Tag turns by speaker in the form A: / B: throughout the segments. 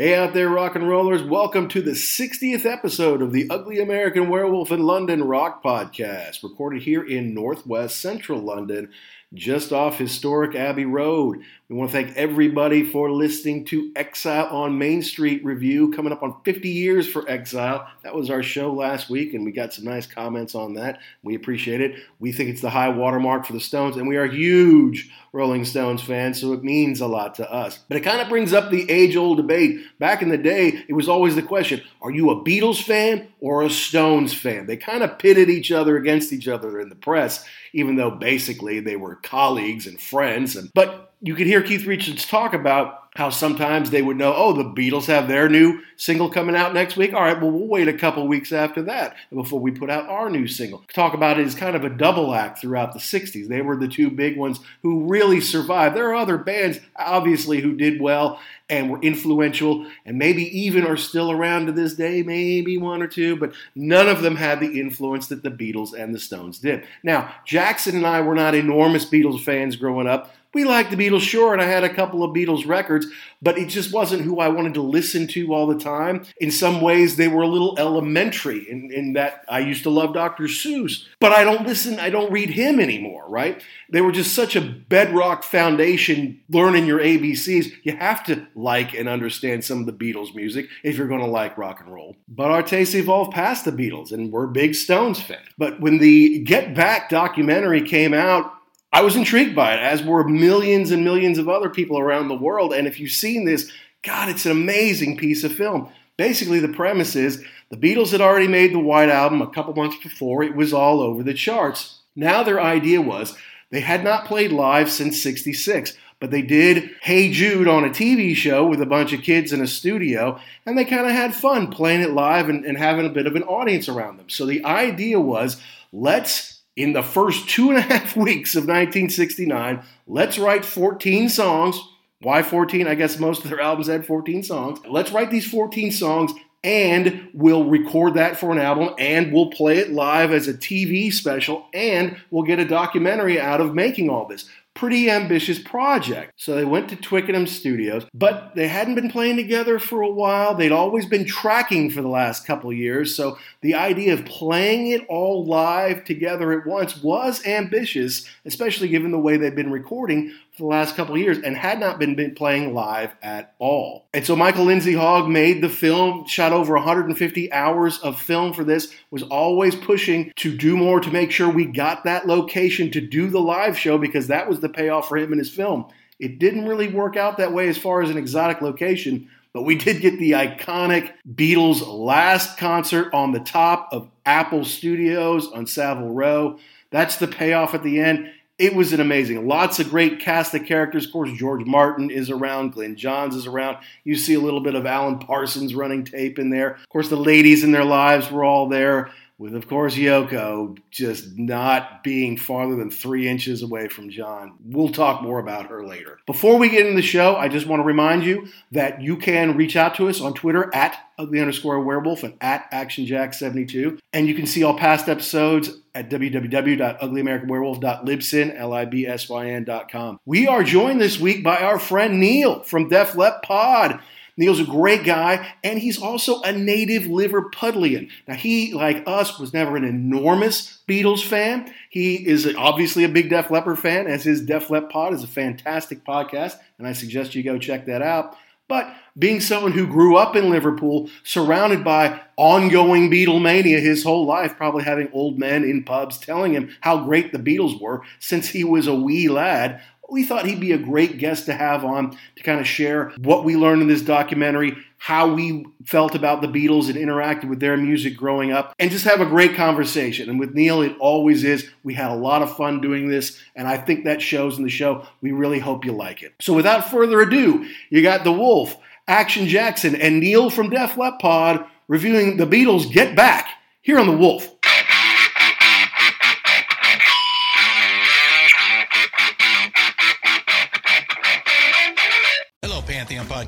A: Hey out there, rock and rollers. Welcome to the 60th episode of the Ugly American Werewolf in London Rock Podcast, recorded here in northwest central London just off historic Abbey Road. We want to thank everybody for listening to Exile on Main Street review, coming up on 50 years for Exile. That was our show last week, and we got some nice comments on that. We appreciate it. We think it's the high watermark for the Stones, and we are huge Rolling Stones fans, so it means a lot to us. But it kind of brings up the age old debate. Back in the day, it was always the question are you a Beatles fan or a Stones fan? They kind of pitted each other against each other in the press even though basically they were colleagues and friends. And, but you could hear Keith Richards talk about how sometimes they would know, oh, the Beatles have their new single coming out next week. All right, well, we'll wait a couple weeks after that before we put out our new single. Talk about it as kind of a double act throughout the 60s. They were the two big ones who really survived. There are other bands, obviously, who did well and were influential and maybe even are still around to this day, maybe one or two, but none of them had the influence that the Beatles and the Stones did. Now, Jackson and I were not enormous Beatles fans growing up we liked the Beatles, sure, and I had a couple of Beatles records, but it just wasn't who I wanted to listen to all the time. In some ways, they were a little elementary in, in that I used to love Dr. Seuss, but I don't listen, I don't read him anymore, right? They were just such a bedrock foundation learning your ABCs. You have to like and understand some of the Beatles music if you're going to like rock and roll. But our tastes evolved past the Beatles, and we're big Stones fans. But when the Get Back documentary came out, I was intrigued by it, as were millions and millions of other people around the world. And if you've seen this, God, it's an amazing piece of film. Basically, the premise is the Beatles had already made the White Album a couple months before, it was all over the charts. Now, their idea was they had not played live since 66, but they did Hey Jude on a TV show with a bunch of kids in a studio, and they kind of had fun playing it live and, and having a bit of an audience around them. So the idea was let's in the first two and a half weeks of 1969, let's write 14 songs. Why 14? I guess most of their albums had 14 songs. Let's write these 14 songs and we'll record that for an album and we'll play it live as a TV special and we'll get a documentary out of making all this pretty ambitious project. So they went to Twickenham Studios, but they hadn't been playing together for a while. They'd always been tracking for the last couple years. So the idea of playing it all live together at once was ambitious, especially given the way they'd been recording for the last couple years and had not been playing live at all. And so Michael Lindsay Hogg made the film, shot over 150 hours of film for this, was always pushing to do more to make sure we got that location to do the live show because that was the payoff for him in his film. It didn't really work out that way as far as an exotic location, but we did get the iconic Beatles last concert on the top of Apple Studios on Savile Row. That's the payoff at the end it was an amazing. Lots of great cast of characters. Of course, George Martin is around, Glyn Johns is around. You see a little bit of Alan Parsons running tape in there. Of course, the ladies in their lives were all there with, of course, Yoko just not being farther than three inches away from John. We'll talk more about her later. Before we get into the show, I just want to remind you that you can reach out to us on Twitter at ugly underscore werewolf and at actionjack72. And you can see all past episodes at www.uglyamericanwerewolf.libsyn.com. We are joined this week by our friend Neil from Def Lep Pod. Neil's a great guy, and he's also a native Liverpudlian. Now, he, like us, was never an enormous Beatles fan. He is obviously a big Def Leppard fan, as his Def Lep Pod is a fantastic podcast, and I suggest you go check that out. But being someone who grew up in Liverpool, surrounded by ongoing Beatlemania his whole life, probably having old men in pubs telling him how great the Beatles were since he was a wee lad, we thought he'd be a great guest to have on to kind of share what we learned in this documentary, how we felt about the Beatles and interacted with their music growing up, and just have a great conversation. And with Neil, it always is. We had a lot of fun doing this, and I think that shows in the show. We really hope you like it. So without further ado, you got The Wolf, Action Jackson, and Neil from Def Lep Pod reviewing the Beatles Get Back here on The Wolf.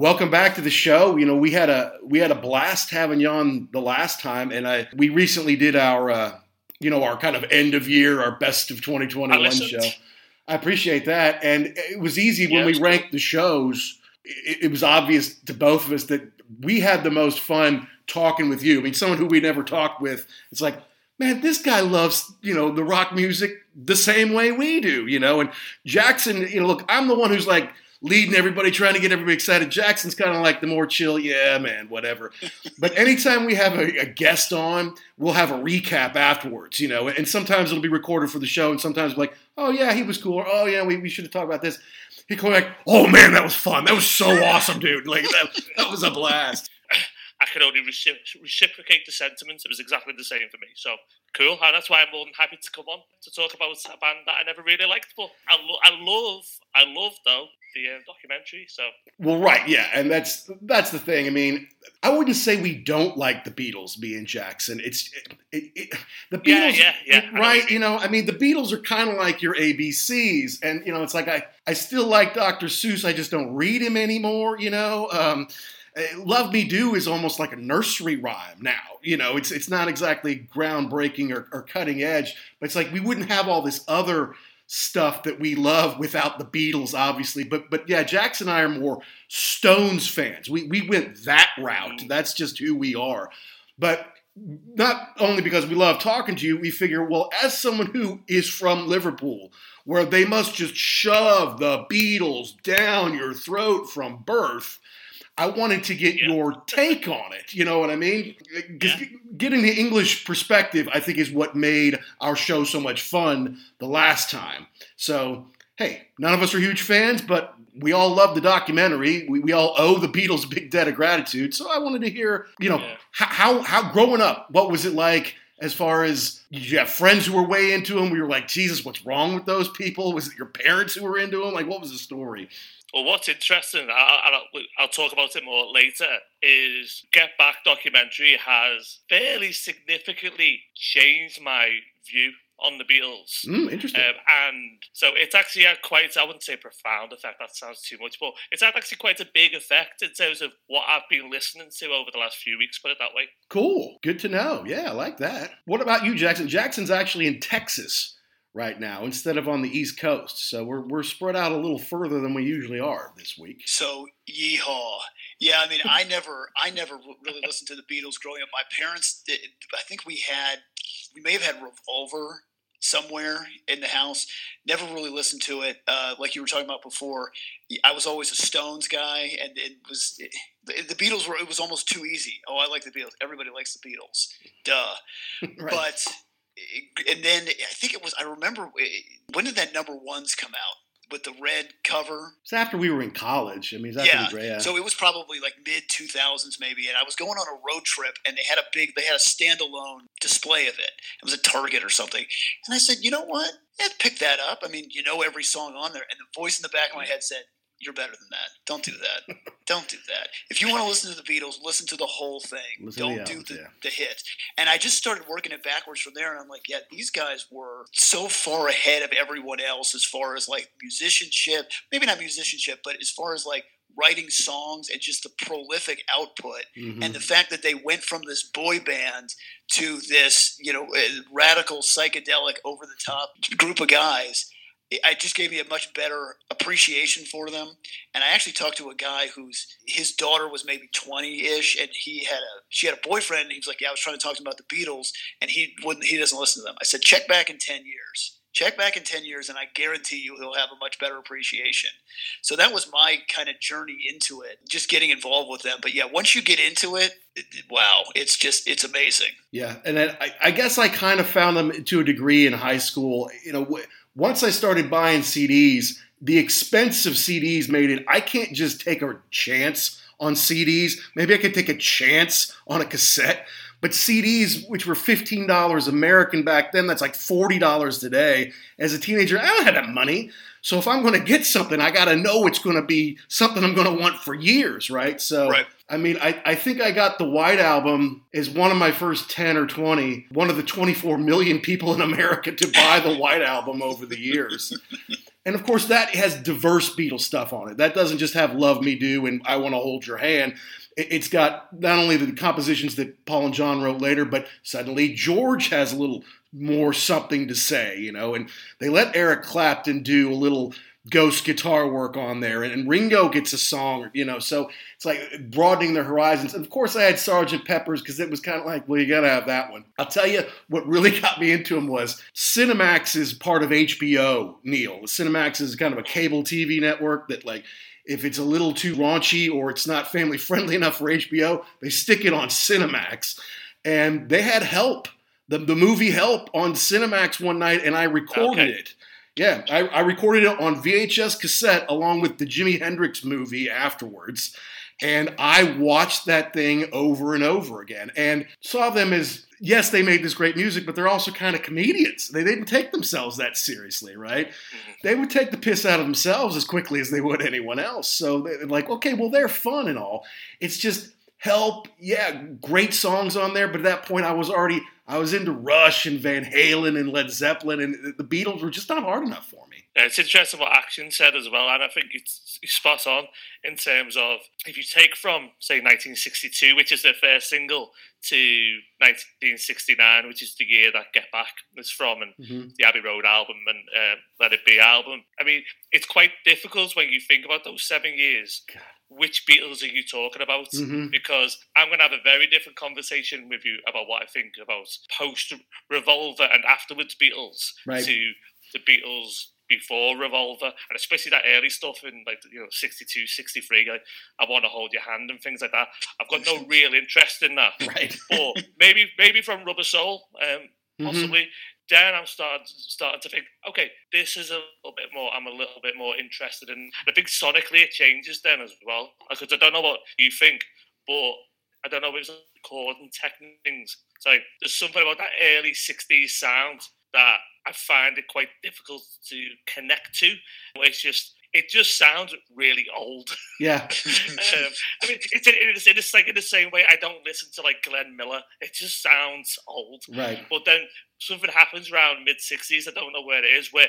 A: Welcome back to the show. You know, we had a we had a blast having you on the last time, and I we recently did our uh, you know our kind of end of year, our best of 2021 show. I appreciate that, and it was easy when we ranked cool. the shows. It, it was obvious to both of us that we had the most fun talking with you. I mean, someone who we never talked with. It's like, man, this guy loves, you know, the rock music the same way we do, you know. And Jackson, you know, look, I'm the one who's like leading everybody, trying to get everybody excited. Jackson's kind of like the more chill, yeah, man, whatever. but anytime we have a, a, guest on, we'll have a recap afterwards, you know, and sometimes it'll be recorded for the show, and sometimes like, oh yeah, he was cool, or oh yeah, we, we should have talked about this. He come like, oh man, that was fun. That was so awesome, dude. Like that, that was a blast.
B: I can only reciprocate the sentiments. It was exactly the same for me. So cool, and that's why I'm more than happy to come on to talk about a band that I never really liked. But I, lo- I love, I love though the uh, documentary. So
A: well, right, yeah, and that's that's the thing. I mean, I wouldn't say we don't like the Beatles, me and Jackson. It's it, it, the Beatles,
B: yeah, yeah, yeah.
A: right? You know, I mean, the Beatles are kind of like your ABCs, and you know, it's like I I still like Dr. Seuss. I just don't read him anymore. You know. Um, uh, Love Me Do is almost like a nursery rhyme now. You know, it's it's not exactly groundbreaking or, or cutting edge, but it's like we wouldn't have all this other stuff that we love without the Beatles, obviously. But but yeah, Jackson and I are more Stones fans. We we went that route. Mm. That's just who we are. But not only because we love talking to you, we figure, well, as someone who is from Liverpool, where they must just shove the Beatles down your throat from birth, I wanted to get yeah. your take on it. You know what I mean? Yeah. Getting the English perspective, I think, is what made our show so much fun the last time. So, hey, none of us are huge fans, but we all love the documentary. We, we all owe the Beatles a big debt of gratitude. So I wanted to hear, you know, yeah. how, how growing up, what was it like as far as you have friends who were way into them? We were like, Jesus, what's wrong with those people? Was it your parents who were into them? Like, what was the story?
B: Well, what's interesting, I, will I'll talk about it more later, is Get Back documentary has fairly significantly changed my view on the Beatles.
A: Mm, interesting. Um,
B: and so it's actually had quite, I wouldn't say profound effect, that sounds too much, but it's had actually quite a big effect in terms of what I've been listening to over the last few weeks, put it that way.
A: Cool. Good to know. Yeah, I like that. What about you, Jackson? Jackson's actually in Texas right now instead of on the East Coast. So we're, we're spread out a little further than we usually are this week.
C: So yeehaw. Yeah, I mean, I never, I never really listened to the Beatles growing up. My parents, did, I think we had, we may have had Revolver somewhere in the house. Never really listened to it. Uh, like you were talking about before, I was always a Stones guy, and it was it, the Beatles were. It was almost too easy. Oh, I like the Beatles. Everybody likes the Beatles. Duh. right. But and then I think it was. I remember eh, when did that number ones come out with the red cover?
A: It's after we were in college. I mean,
C: yeah. yeah. So it was probably like mid two thousands maybe, and I was going on a road trip, and they had a big, they had a standalone display of it. It was a Target or something, and I said, you know what? Yeah, pick that up. I mean, you know every song on there, and the voice in the back of my head said, you're better than that. Don't do that. Don't do that. If you want to listen to the Beatles, listen to the whole thing.
A: Listen
C: Don't
A: the
C: do the,
A: yeah.
C: the hits. And I just started working it backwards from there, and I'm like, yeah, these guys were so far ahead of everyone else as far as like musicianship. Maybe not musicianship, but as far as like writing songs and just the prolific output
A: Mhm.
C: and the fact that they went from this boy band to this you know uh, radical psychedelic over the top group of guys it- just gave me a much better appreciation for them and i actually talked to a guy whose his daughter was maybe 20ish and he had a she had a boyfriend and he was like yeah i was trying to talk to him about the beatles and he wouldn't he doesn't listen to them i said check back in 10 years check back in 10 years and i guarantee you he'll have a much better appreciation so that was my kind of journey into it, just getting involved with them. But yeah, once you get into it, wow, it's just it's amazing.
A: Yeah, and then I, I guess I kind of found them to a degree in high school. You know, once I started buying CDs, the expense of CDs made it. I can't just take a chance on CDs. Maybe I could take a chance on a cassette, but CDs, which were fifteen dollars American back then, that's like forty dollars today. As a teenager, I don't have that money. So if I'm going to get something, I got to know it's going to be something I'm going to want for years, right? So
C: Right.
A: I mean, I, I think I got the White Album as one of my first 10 or 20, one of the 24 million people in America to buy the White Album over the years. And of course, that has diverse Beatles stuff on it. That doesn't just have Love Me Do and I Want to Hold Your Hand. It- It's got not only the compositions that Paul and John wrote later, but suddenly George has a little more something to say, you know. And they let Eric Clapton do a little ghost guitar work on there, and Ringo gets a song, you know. So it's like broadening their horizons. And of course, I had Sergeant Pepper's because it was kind of like, well, you got to have that one. I'll tell you what really got me into them was Cinemax is part of HBO. Neil, Cinemax is kind of a cable TV network that like. If it's a little too raunchy or it's not family friendly enough for HBO, they stick it on Cinemax. And they had Help, the, the movie Help, on Cinemax one night, and I recorded
B: Okay.
A: it. Yeah, I, I recorded it on VHS cassette along with the Jimi Hendrix movie afterwards. And I watched that thing over and over again and saw them as yes, they made this great music, but they're also kind of comedians. They didn't take themselves that seriously, right? Mm-hmm. They would take the piss out of themselves as quickly as they would anyone else. So they're like, okay, well, they're fun and all. It's just help. Yeah, great songs on there, but at that point, I was already I was into Rush and Van Halen and Led Zeppelin, and the Beatles were just not hard enough for me.
B: It's interesting what Action said as well, and I think it's, it's spot on in terms of if you take from, say, 1962, which is their first single, to 1969, which is the year that Get Back is from, and
A: Mhm.
B: the Abbey Road album and uh, Let It Be album. I mean, it's quite difficult when you think about those seven years. Which Beatles are you talking about?
A: Mhm.
B: Because I'm going to have a very different conversation with you about what I think about post Revolver and afterwards Beatles
A: Right.
B: to the Beatles before Revolver, and especially that early stuff in like you know 62, 63. Like, I want to hold your hand and things like that. I've got no real interest in that.
A: Right.
B: But maybe maybe from Rubber Soul, um,
A: Mhm.
B: possibly. Then I'm starting starting to think, okay, this is a little bit more. I'm a little bit more interested in. I think sonically it changes then as well, because I don't know what you think, but I don't know if it's chord and techniques. So there's something about that early '60s sound that I find it quite difficult to connect to. It's just it just sounds really old.
A: Yeah.
B: um, I mean, it's, it's, it's like in the same way I don't listen to like Glenn Miller. It just sounds old.
A: Right.
B: But then something happens around mid '60s. I don't know where it is, where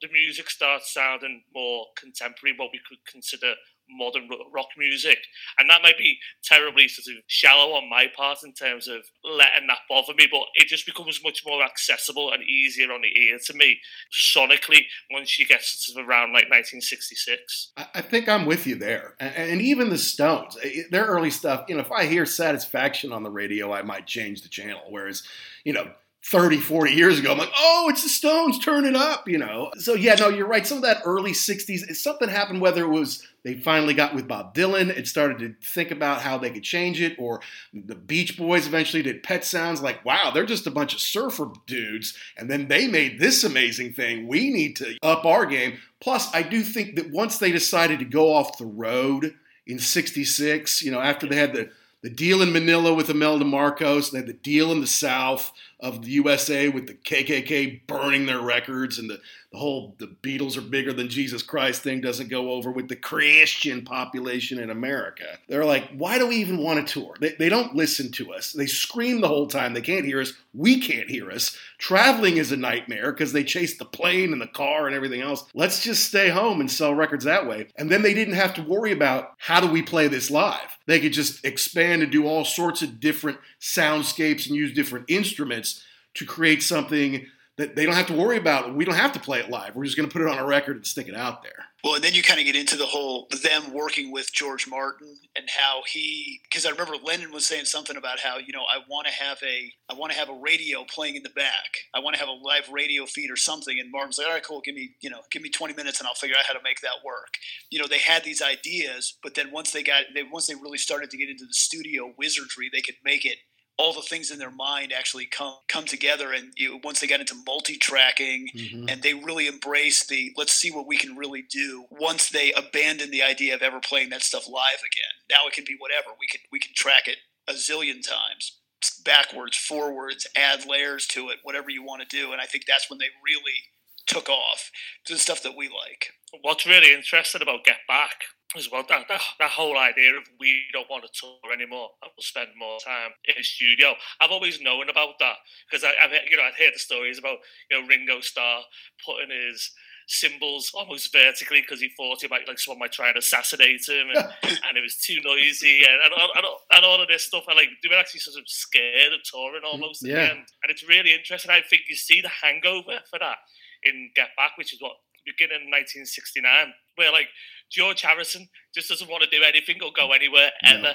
B: the music starts sounding more contemporary, what we could consider modern rock music, and that might be terribly sort of shallow on my part in terms of letting that bother me. But it just becomes much more accessible and easier on the ear to me sonically once you get sort of around like 1966.
A: I think I'm with you there. And, and even the Stones, eh, their early stuff, you know, if I hear Satisfaction on the radio, I might change the channel. Whereas, you know, 30, 40 years ago, I'm like, oh, it's the Stones, turn it up, you know. So, yeah, no, you're right. Some of that early 60s, something happened, whether it was they finally got with Bob Dylan and started to think about how they could change it, or the Beach Boys eventually did Pet Sounds, like, wow, they're just a bunch of surfer dudes. And then they made this amazing thing. We need to up our game. Plus, I do think that once they decided to go off the road in 66, you know, after they had the the deal in Manila with Imelda Marcos, they had the deal in the South of the USA with the KKK burning their records and the, the whole the Beatles are bigger than Jesus Christ thing doesn't go over with the Christian population in America. They're like, why do we even want to tour? They, they don't listen to us. They scream the whole time. They can't hear us. We can't hear us. Traveling is a nightmare because they chase the plane and the car and everything else. Let's just stay home and sell records that way. And then they didn't have to worry about how do we play this live. They could just expand and do all sorts of different soundscapes and use different instruments to create something that they don't have to worry about. We don't have to play it live. We're just going to put it on a record and stick it out there.
C: Well, and then you kind of get into the whole them working with George Martin and how he because I remember Lennon was saying something about how you know I want to have a I want to have a radio playing in the back. I want to have a live radio feed or something. And Martin's like, all right, cool, give me you know give me 20 minutes and I'll figure out how to make that work. You know, they had these ideas, but then once they got they once they really started to get into the studio wizardry, they could make it all the things in their mind actually come come together and you, once they got into multi-tracking mm-hmm. and they really embraced the let's see what we can really do once they abandoned the idea of ever playing that stuff live again. Now it can be whatever. We can we can track it a zillion times. Backwards forwards add layers to it whatever you want to do. And i think that's when they really took off to the stuff that we like.
B: What's really interesting about get back as well. That, that, that whole idea of we don't want to tour anymore and we'll spend more time in the studio. I've always known about that because I, have you know I've heard the stories about you know Ringo Starr putting his cymbals almost vertically because he thought he might like someone might try and assassinate him and, and it was too noisy and, and, and, and, all of this stuff and like they were actually sort of scared of touring mm, almost yeah. and it's really interesting I think you see the hangover for that in Get Back which is what beginning in 1969 where like George Harrison just doesn't want to do anything or go anywhere ever. No.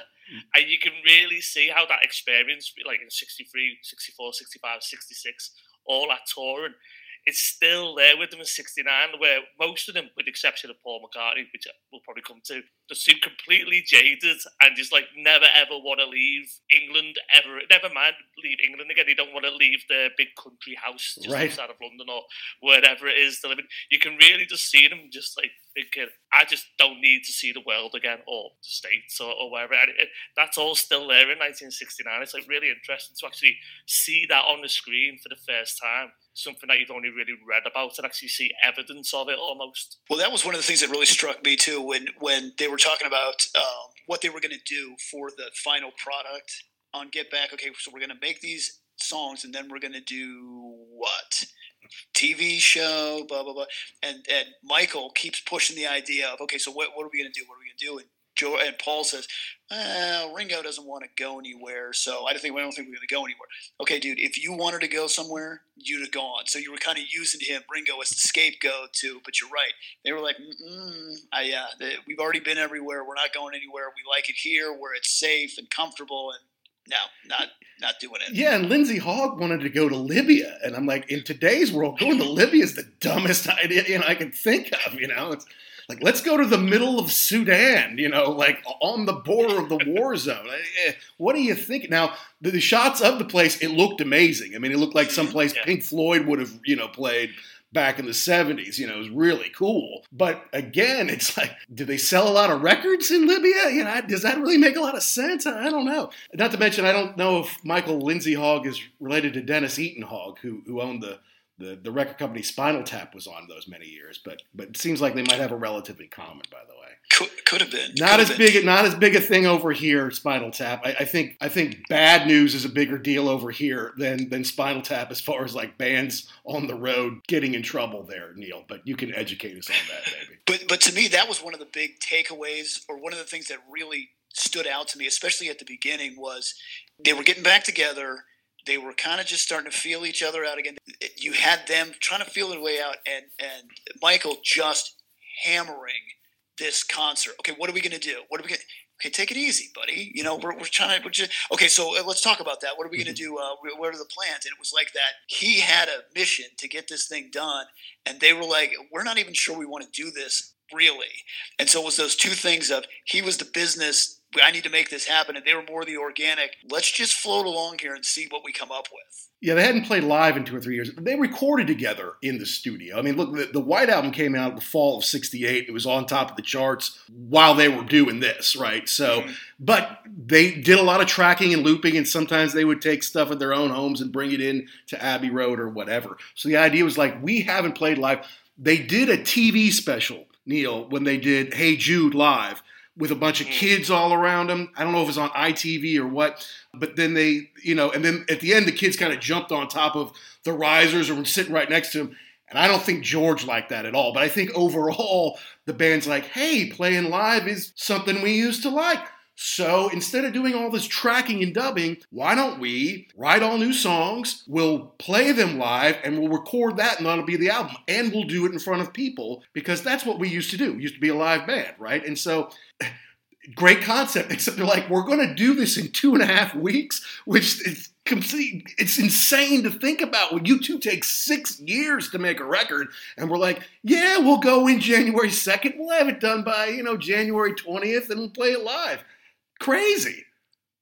B: And you can really see how that experience, like in 63, 64, 65, 66, all that touring, it's still there with them in 69, where most of them, with the exception of Paul McCartney, which we'll probably come to, just seem completely jaded and just like never ever want to leave England ever. Never mind leave England again. They don't want to leave their big country house just right. outside of London or wherever it is they live in. You can really just see them just like thinking, I just don't need to see the world again or the States or, or wherever. And it, that's all still there in 1969. It's like really interesting to actually see that on the screen for the first time something that you've only really read about and actually see evidence of it almost.
C: Well, that was one of the things that really struck me too when when they were talking about um, what they were going to do for the final product on Get Back. Okay, so we're going to make these songs and then we're going to do what? TV show, blah blah blah, and and Michael keeps pushing the idea of okay, so what what are we gonna do? What are we gonna do? And Joe and Paul says, well, Ringo doesn't want to go anywhere, so I don't think I don't think we're going to go anywhere. Okay, dude, if you wanted to go somewhere, you'd have gone. So you were kind of using him, Ringo, as the scapegoat too. But you're right; they were like, mm I, yeah, uh, we've already been everywhere. We're not going anywhere. We like it here, where it's safe and comfortable, and no, not not doing it.
A: Yeah, and Lindsay Hogg wanted to go to Libya, and I'm like, in today's world, going to Libya is the dumbest idea you know I can think of. You know, it's like let's go to the middle of Sudan, you know, like on the border of the war zone. Eh, what do you think? Now, the, the shots of the place, it looked amazing. I mean, it looked like someplace yeah. Pink Floyd would have, you know, played back in the 70s. You know, it was really cool. But again, it's like, do they sell a lot of records in Libya? You know, does that really make a lot of sense? I don't know. Not to mention, I don't know if Michael Lindsay Hogg is related to Denis Eton Hogg, who, who owned the the, the record company Spinal Tap was on those many years, but but it seems like they might have a relatively common, by the way.
C: Could, could have been.
A: Not could as big, not as big a thing over here. Spinal Tap. I, I, think I think Bad News is a bigger deal over here than than Spinal Tap as far as like bands on the road getting in trouble there, Neil. But you can educate us on that, maybe.
C: but but to me, that was one of the big takeaways, or one of the things that really stood out to me, especially at the beginning, was they were getting back together they were kind of just starting to feel each other out again. You had them trying to feel their way out, and and Michael just hammering this concert. Okay, what are we going to do? What are we going? Okay, take it easy, buddy. You know, we're, we're trying to. We're just, okay, so uh, let's talk about that. What are we going to mm-hmm. do? Uh, what are the plans? And it was like that. He had a mission to get this thing done, and they were like, "We're not even sure we want to do this really." And so it was those two things of he was the business I need to make this happen. And they were more the organic, let's just float along here and see what we come up with.
A: Yeah, they hadn't played live in two or three years. They recorded together in the studio. I mean, look, the, the White Album came out in the fall of 68. It was on top of the charts while they were doing this, right? So, mm-hmm. but they did a lot of tracking and looping, and sometimes they would take stuff at their own homes and bring it in to Abbey Road or whatever. So the idea was like, we haven't played live. They did a TV special, Neil, when they did Hey Jude live with a bunch of mm. kids all around them. I don't know if it was on ITV or what, but then they, you know, and then at the end, the kids kind of jumped on top of the risers or were sitting right next to him. And I don't think George liked that at all. But I think overall, the band's like, hey, playing live is something we used to like. So instead of doing all this tracking and dubbing, why don't we write all new songs? We'll play them live and we'll record that and that'll be the album. And we'll do it in front of people because that's what we used to do. We used to be a live band, right? And so great concept, except they're like, we're going to do this in two and a half weeks, which is complete. It's insane to think about. When you two take six years to make a record, and we're like, yeah, we'll go in January second. We'll have it done by you know January twentieth, and we'll play it live. Crazy.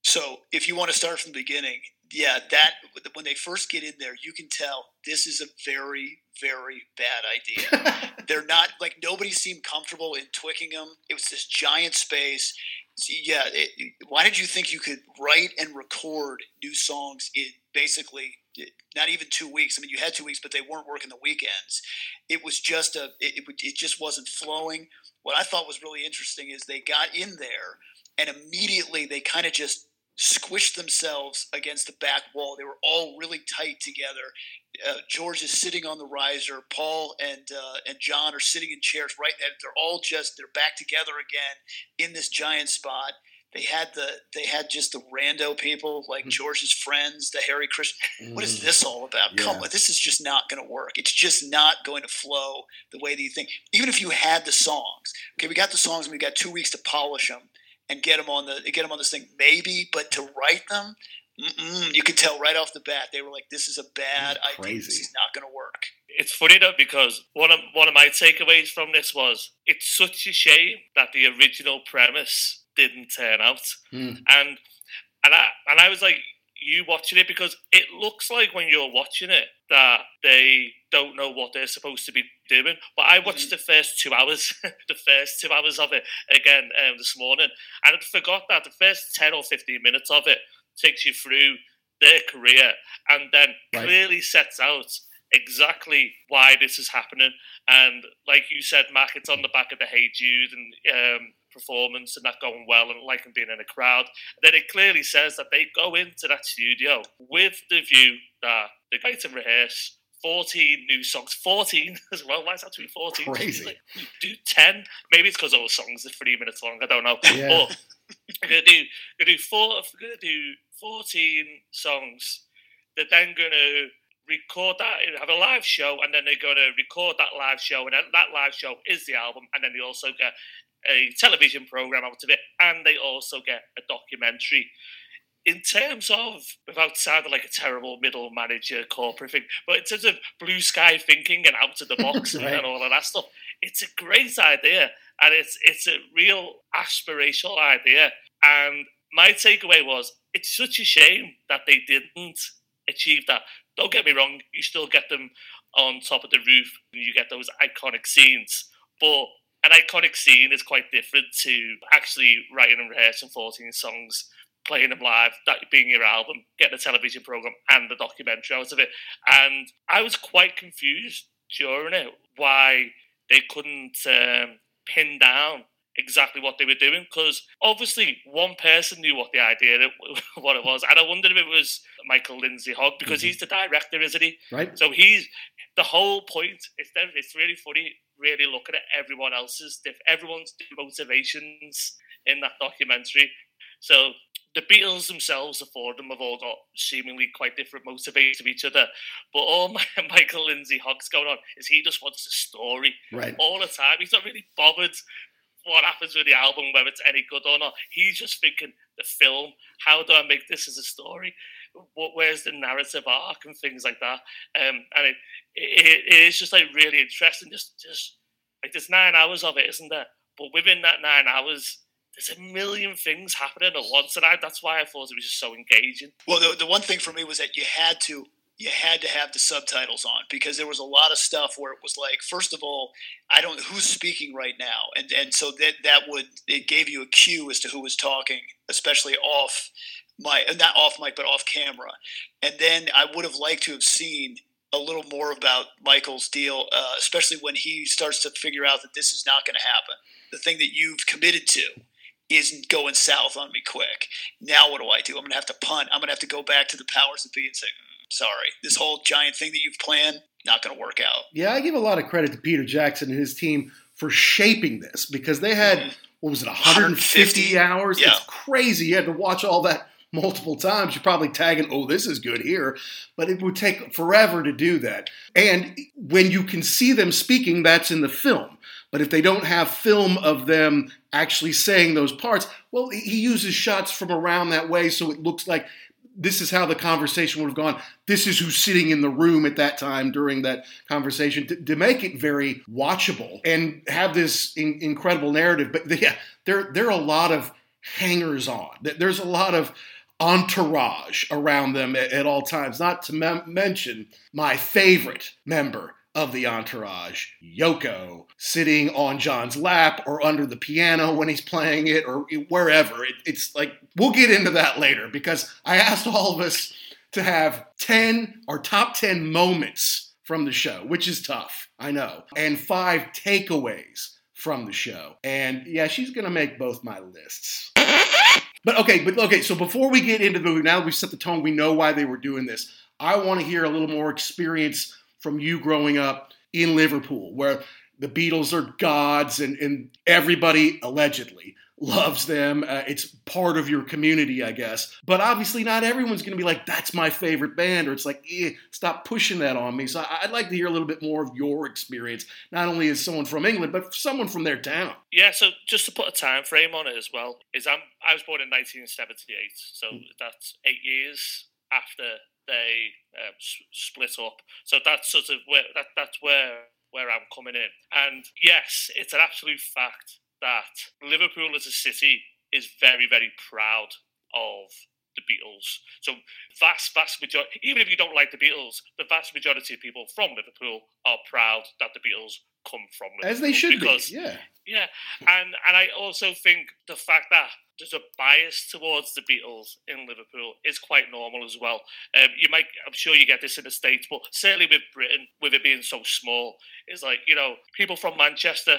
C: So, if you want to start from the beginning, yeah, that when they first get in there, you can tell this is a very, very bad idea. They're not like nobody seemed comfortable in Twickenham. It was this giant space. So, yeah, it, why did you think you could write and record new songs in basically eh, not even two weeks? I mean, you had two weeks, but they weren't working the weekends. It was just a, it, it just wasn't flowing. What I thought was really interesting is they got in there and immediately they kind of just squished themselves against the back wall. They were all really tight together. Uh, George is sitting on the riser. Paul and uh, and John are sitting in chairs right there. They're all just they're back together again in this giant spot. They had the they had just the rando people like hmm. George's friends, the Hare Krishna. What is hmm. this all about? Yeah. Come on, this is just not going to work. It's just not going to flow the way that you think. Even if you had the songs, okay, we got the songs and we got two weeks to polish them and get them on the get them on this thing. Maybe but to write them you could tell right off the bat they were like this is a bad idea. This is not going to work.
B: It's funny though because one of one of my takeaways from this was it's such a shame that the original premise didn't turn out. Mm. and and I and I was like you watching it? Because it looks like when you're watching it that they don't know what they're supposed to be doing. But I watched mm-hmm. the first two hours, the first two hours of it again um, this morning, and I forgot that the first ten or fifteen minutes of it takes you through their career and then right. clearly sets out exactly why this is happening. And like you said, Mac, it's on the back of the Hey Jude and um, performance and that going well and liking being in a crowd. Then it clearly says that they go into that studio with the view that they're going to rehearse 14 new songs. 14 as well. Why is that to be 14?
A: Crazy. Like,
B: do 10. Maybe it's because all songs are three minutes long. I don't know. Yeah. But I'm going to do, gonna do, four, I'm gonna do 14 songs. They're then going to record that, have a live show, and then they're going to record that live show, and that live show is the album, and then they also get a television program out of it, and they also get a documentary. In terms of, without sounding like a terrible middle manager corporate thing, but in terms of blue sky thinking and out of the box right. and all of that stuff, it's a great idea, and it's it's a real aspirational idea. And my takeaway was, it's such a shame that they didn't achieve that. Don't get me wrong, you still get them on top of the roof, and you get those iconic scenes, but an iconic scene is quite different to actually writing and rehearsing 14 songs, playing them live, that being your album, getting a television program and the documentary out of it. And I was quite confused during it why they couldn't um, pin down exactly what they were doing because obviously one person knew what the idea what it was and i wondered if it was michael lindsay hogg because mm-hmm. he's the director isn't he
A: right
B: so he's the whole point it's it's really funny really looking at everyone else's, everyone's motivations in that documentary. So the Beatles themselves, the four of them, have all got seemingly quite different motivations of each other. But all my, Michael Lindsay Hogg's going on is he just wants a story
A: right.
B: all the time. He's not really bothered what happens with the album, whether it's any good or not. He's just thinking the film. How do I make this as a story? What, where's the narrative arc and things like that? Um, and it, it, it is just like really interesting. Just, just like there's nine hours of it, isn't there? But within that nine hours, there's a million things happening at once, and I, that's why I thought it was just so engaging.
C: Well, the, the one thing for me was that you had to you had to have the subtitles on because there was a lot of stuff where it was like, first of all, I don't who's speaking right now, and and so that that would it gave you a cue as to who was talking, especially off my not off mic but off camera, and then I would have liked to have seen a little more about Michael's deal, uh, especially when he starts to figure out that this is not going to happen. The thing that you've committed to is going south on me quick. Now what do I do? I'm going to have to punt. I'm going to have to go back to the powers that be and say, mm, sorry, this whole giant thing that you've planned not going to work out.
A: Yeah, I give a lot of credit to Peter Jackson and his team for shaping this because they had mm-hmm. what was it 150, 150 hours? Yeah. It's crazy. You had to watch all that multiple times. You're probably tagging, oh, this is good here. But it would take forever to do that. And when you can see them speaking, that's in the film. But if they don't have film of them actually saying those parts, well, he uses shots from around that way so it looks like this is how the conversation would have gone. This is who's sitting in the room at that time during that conversation to, to make it very watchable and have this in, incredible narrative. But yeah, there there are a lot of hangers on. There's a lot of entourage around them at, at all times. Not to mem- mention my favorite member of the entourage, Yoko, sitting on John's lap or under the piano when he's playing it or wherever. It, it's like, we'll get into that later because I asked all of us to have 10 or top 10 moments from the show, which is tough, I know, and five takeaways from the show. And yeah, she's going to make both my lists. But okay, but okay, so before we get into the movie, now that we've set the tone, we know why they were doing this. I want to hear a little more experience from you growing up in Liverpool, where the Beatles are gods and, and everybody allegedly loves them. Uh, it's part of your community, I guess. But obviously, not everyone's going to be like, that's my favorite band, or it's like, eh, stop pushing that on me. So I'd like to hear a little bit more of your experience, not only as someone from England, but someone from their town.
B: Yeah, so just to put a time frame on it as well, is I'm, I was born in 1978, so mm. that's eight years after they um, split up. So that's sort of where that that's where where I'm coming in. And yes, it's an absolute fact that Liverpool as a city is very very proud of the Beatles. So vast, vast majority, even if you don't like the Beatles, the vast majority of people from Liverpool are proud that the Beatles come from Liverpool.
A: As they should because, be, yeah.
B: Yeah, and and I also think the fact that there's a bias towards the Beatles in Liverpool is quite normal as well. Um, you might, I'm sure you get this in the States, but certainly with Britain, with it being so small, it's like, you know, people from Manchester,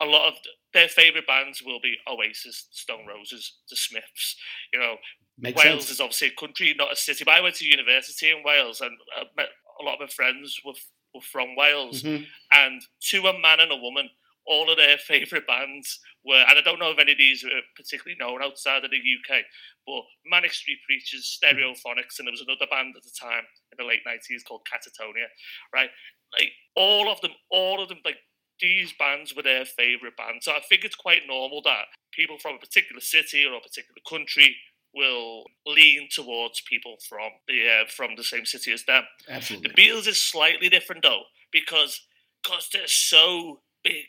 B: a lot of their favourite bands will be Oasis, Stone Roses, The Smiths. You know, Makes Wales sense. is obviously a country, not a city. But I went to university in Wales and I met a lot of my friends were, were from Wales. Mm-hmm. And to a man and a woman, all of their favourite bands were, and I don't know if any of these are particularly known outside of the UK, but Manic Street Preachers, Stereophonics, and there was another band at the time in the late 90s called Catatonia, right? Like all of them, all of them, like these bands were their favourite bands. So I think it's quite normal that people from a particular city or a particular country will lean towards people from the uh, from the same city as them.
A: Absolutely.
B: The Beatles is slightly different though because because they're so big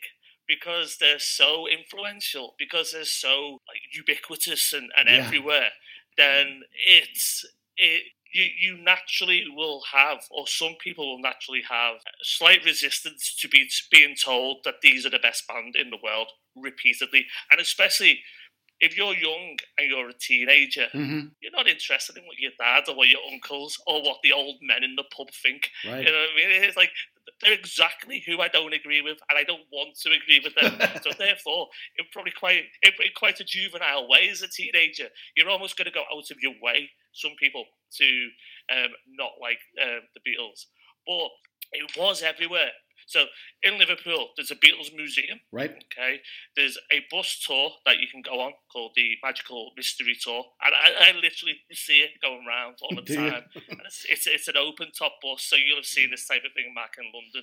B: because they're so influential, because they're so like ubiquitous and, and yeah. everywhere, then it's it you, you naturally will have, or some people will naturally have, slight resistance to be being told that these are the best band in the world repeatedly, and especially if you're young and you're a teenager, mm-hmm. you're not interested in what your dad or what your uncles or what the old men in the pub think. Right. You know what I mean? It's like they're exactly who I don't agree with, and I don't want to agree with them. so therefore, it probably quite in quite a juvenile way as a teenager, you're almost going to go out of your way. Some people to um, not like uh, the Beatles, but it was everywhere. So in Liverpool, there's a Beatles museum.
A: Right.
B: Okay. There's a bus tour that you can go on called the Magical Mystery Tour, and I, I literally see it going around all the time. it's, it's, it's an open top bus, so you'll have seen this type of thing back in London.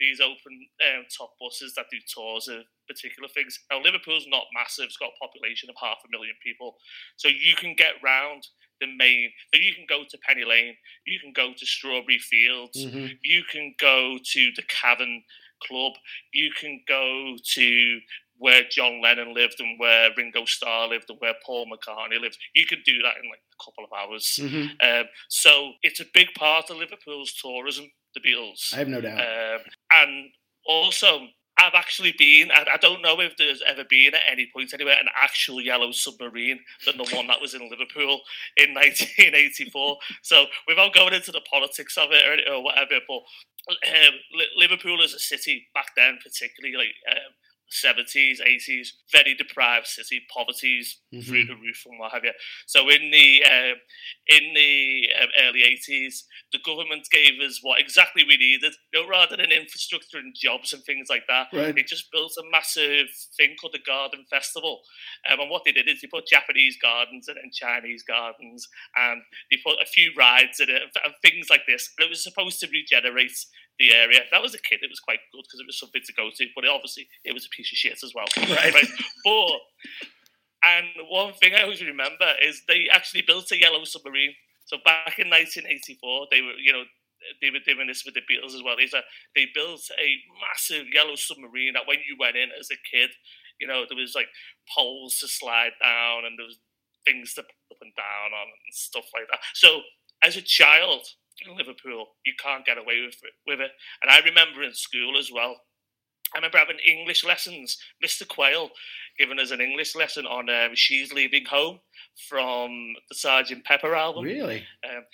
B: These open um, top buses that do tours of particular things. Now Liverpool's not massive; it's got a population of half a million people, so you can get round the main. So you can go to Penny Lane, you can go to Strawberry Fields, mm-hmm. you can go to the Cavern Club, you can go to where John Lennon lived and where Ringo Starr lived and where Paul McCartney lived. You can do that in like a couple of hours.
A: Mhm.
B: Um, so it's a big part of Liverpool's tourism, the Beatles.
A: I have no doubt.
B: Um, and also, I've actually been, I, I don't know if there's ever been at any point anywhere an actual yellow submarine than the one that was in Liverpool in 1984. So, without going into the politics of it or, or whatever, but um, Liverpool as a city back then, particularly like um, 70s, 80s, very deprived city, poverty's
A: Mhm.
B: through the roof and what have you. So in the um, in the um, early 80s, the government gave us what exactly we needed, you know, rather than infrastructure and jobs and things like that.
A: Right.
B: They just built a massive thing called the Garden Festival. Um, and what they did is they put Japanese gardens and Chinese gardens, and they put a few rides in it and, and things like this. And it was supposed to regenerate the area. That was a kid. It was quite good because it was something to go to, but it, obviously it was a piece of shit as well.
A: Right.
B: But and one thing I always remember is they actually built a yellow submarine. So back in 1984, they were, you know, they were doing this with the Beatles as well. Is that they built a massive yellow submarine that when you went in as a kid, you know, there was like poles to slide down and there was things to up and down on and stuff like that. So as a child in Liverpool, you can't get away with it, with it. And I remember in school as well. I remember having English lessons. Mr. Quayle giving us an English lesson on um, "She's Leaving Home" from the Sergeant Pepper album.
A: Really?
B: Um,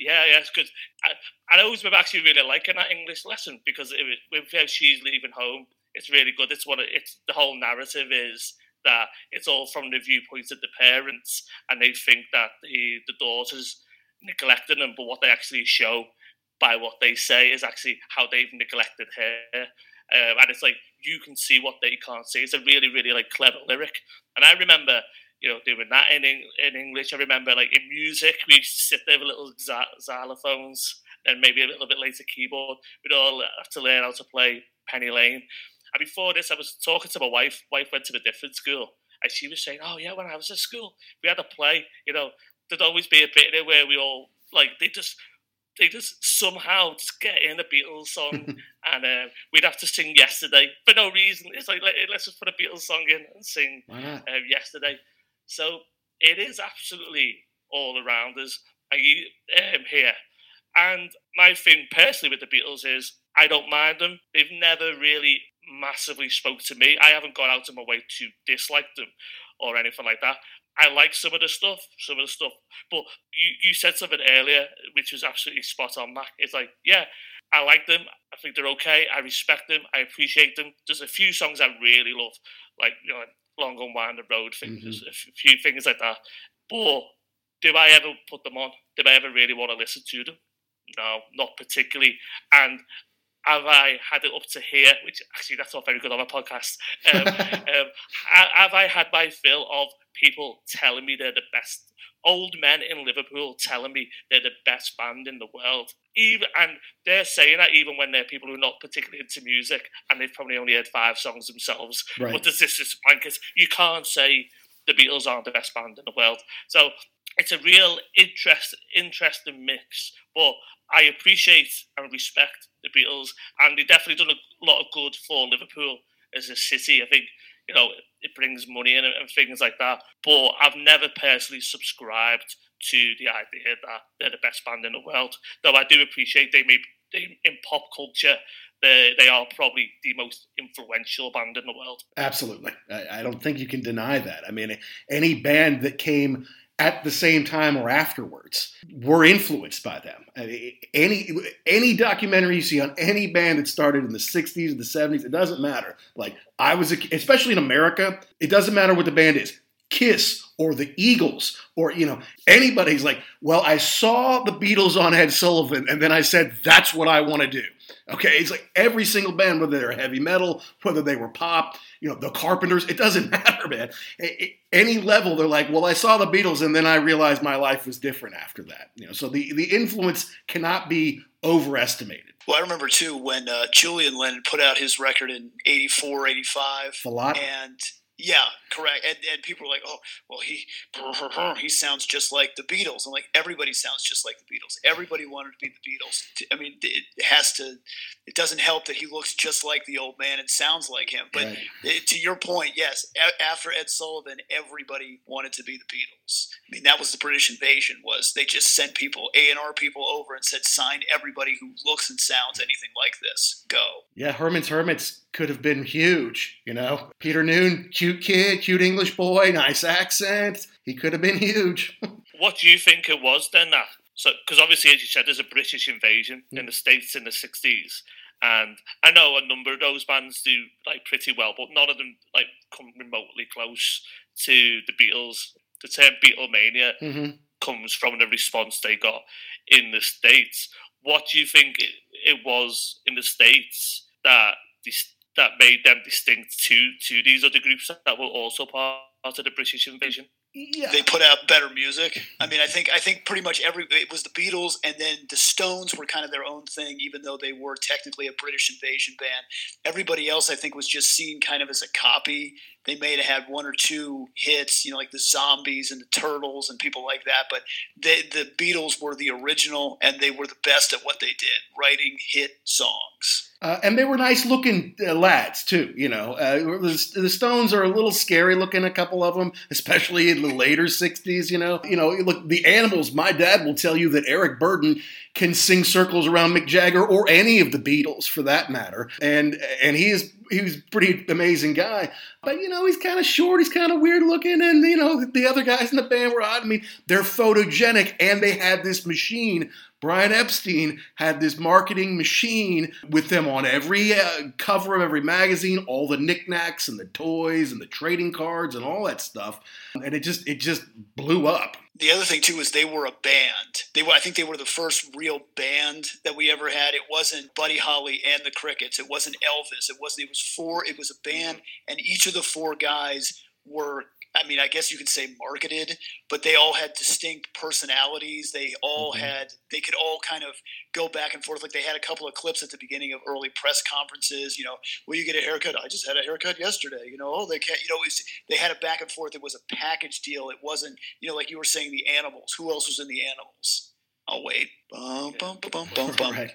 B: yeah, yeah, it's good. I, I always remember actually really liking that English lesson because it, with how she's leaving home, it's really good. It's what it, it's the whole narrative is that it's all from the viewpoint of the parents, and they think that the the daughters neglecting them, but what they actually show by what they say is actually how they've neglected her. Um, and it's like you can see what they can't see. It's a really, really like clever lyric. And I remember, you know, doing that in in English. I remember like in music, we used to sit there with little xylophones and maybe a little bit later keyboard. We'd all have to learn how to play Penny Lane. And before this, I was talking to my wife. Wife went to a different school, and she was saying, "Oh yeah, when I was at school, we had a play. You know, there'd always be a bit in it where we all like they just." They just somehow just get in a Beatles song, and uh, we'd have to sing "Yesterday" for no reason. It's like let, let's just put a Beatles song in and sing um, yesterday. So it is absolutely all around us you, um, here. And my thing personally with the Beatles is I don't mind them. They've never really massively spoke to me. I haven't gone out of my way to dislike them or anything like that. I like some of the stuff, some of the stuff. But you, you said something earlier, which was absolutely spot on, Mac. It's like, yeah, I like them. I think they're okay. I respect them. I appreciate them. There's a few songs I really love, like you know, Long and Winding Road. Things, mm-hmm. There's a few things like that. But do I ever put them on? Do I ever really want to listen to them? No, not particularly. And have I had it up to here? Which actually, that's not very good on a podcast. Um, um, have I had my fill of people telling me they're the best? Old men in Liverpool telling me they're the best band in the world. Even and they're saying that even when they're people who are not particularly into music and they've probably only heard five songs themselves.
A: Right.
B: But there's this this blankets. You can't say the Beatles aren't the best band in the world. So it's a real interest, interesting mix. But I appreciate and respect the Beatles, and they definitely done a lot of good for Liverpool as a city. I think you know it brings money in and things like that. But I've never personally subscribed to the idea that they're the best band in the world. Though I do appreciate they may they, in pop culture. They, they are probably the most influential band in the world.
A: Absolutely. I don't think you can deny that. I mean, any band that came at the same time or afterwards were influenced by them. Any any documentary you see on any band that started in the 60s or the 70s, it doesn't matter. Like I was, a, especially in America, it doesn't matter what the band is. Kiss or the Eagles or you know anybody's like, well, I saw the Beatles on Ed Sullivan, and then I said that's what I want to do. Okay, it's like every single band, whether they're heavy metal, whether they were pop, you know, the Carpenters, it doesn't matter, man. A- a- Any level, they're like, well, I saw the Beatles, and then I realized my life was different after that. You know, so the the influence cannot be overestimated.
C: Well, I remember too when uh, Julian Lennon put out his record in 84, 85.
A: A lot.
C: And Yeah, correct. And, and people are like, oh, well, he he sounds just like the Beatles. I'm like, everybody sounds just like the Beatles. Everybody wanted to be the Beatles. I mean, it has to. It doesn't help that he looks just like the old man and sounds like him. But
A: Right.
C: it, to your point, yes, a- after Ed Sullivan, everybody wanted to be the Beatles. I mean, that was the British invasion. Was they just sent people, A and R people, over and said, sign everybody who looks and sounds anything like this. Go.
A: Yeah, Herman's Hermits could have been huge, you know. Peter Noone, cute kid, cute English boy, nice accent. He could have been huge.
B: What do you think it was then? That so because obviously, as you said, there's a British invasion
A: Mm.
B: in the states in the '60s, and I know a number of those bands do like pretty well, but none of them like come remotely close to the Beatles. The term Beatlemania
A: hmm
B: comes from the response they got in the states. What do you think it, it was in the states that dis- that made them distinct to to these other groups that were also part of the British invasion?
A: Yeah.
C: they put out better music. I mean, I think I think pretty much every it was the Beatles, and then the Stones were kind of their own thing, even though they were technically a British invasion band. Everybody else, I think, was just seen kind of as a copy. They may have had one or two hits, you know, like the Zombies and the Turtles and people like that. But the Beatles were the original, and they were the best at what they did, writing hit songs.
A: Uh, and they were nice looking uh, lads too. You know, uh, the, the Stones are a little scary looking. A couple of them, especially in the later '60s. You know, you know, look, the Animals. My dad will tell you that Eric Burdon can sing circles around Mick Jagger or any of the Beatles for that matter, and and he is he was pretty amazing guy. But you know, he's kind of short, he's kind of weird looking, and you know, the other guys in the band were odd. I mean, they're photogenic, and they had this machine. Brian Epstein had this marketing machine with them on every uh, cover of every magazine, all the knickknacks and the toys and the trading cards and all that stuff, and it just it just blew up.
C: The other thing too is they were a band. They were, I think, they were the first real band that we ever had. It wasn't Buddy Holly and the Crickets. It wasn't Elvis. It wasn't. It was four. It was a band, and each of the four guys were. I mean, I guess you could say marketed, but they all had distinct personalities. They all
A: Mhm.
C: had. They could all kind of go back and forth. Like they had a couple of clips at the beginning of early press conferences. You know, will you get a haircut? I just had a haircut yesterday. You know, oh, they can't. You know, it's, they had a back and forth. It was a package deal. It wasn't. You know, like you were saying, the animals. Who else was in the animals? Oh wait, bum, bum, bum, bum, bum.
A: Right.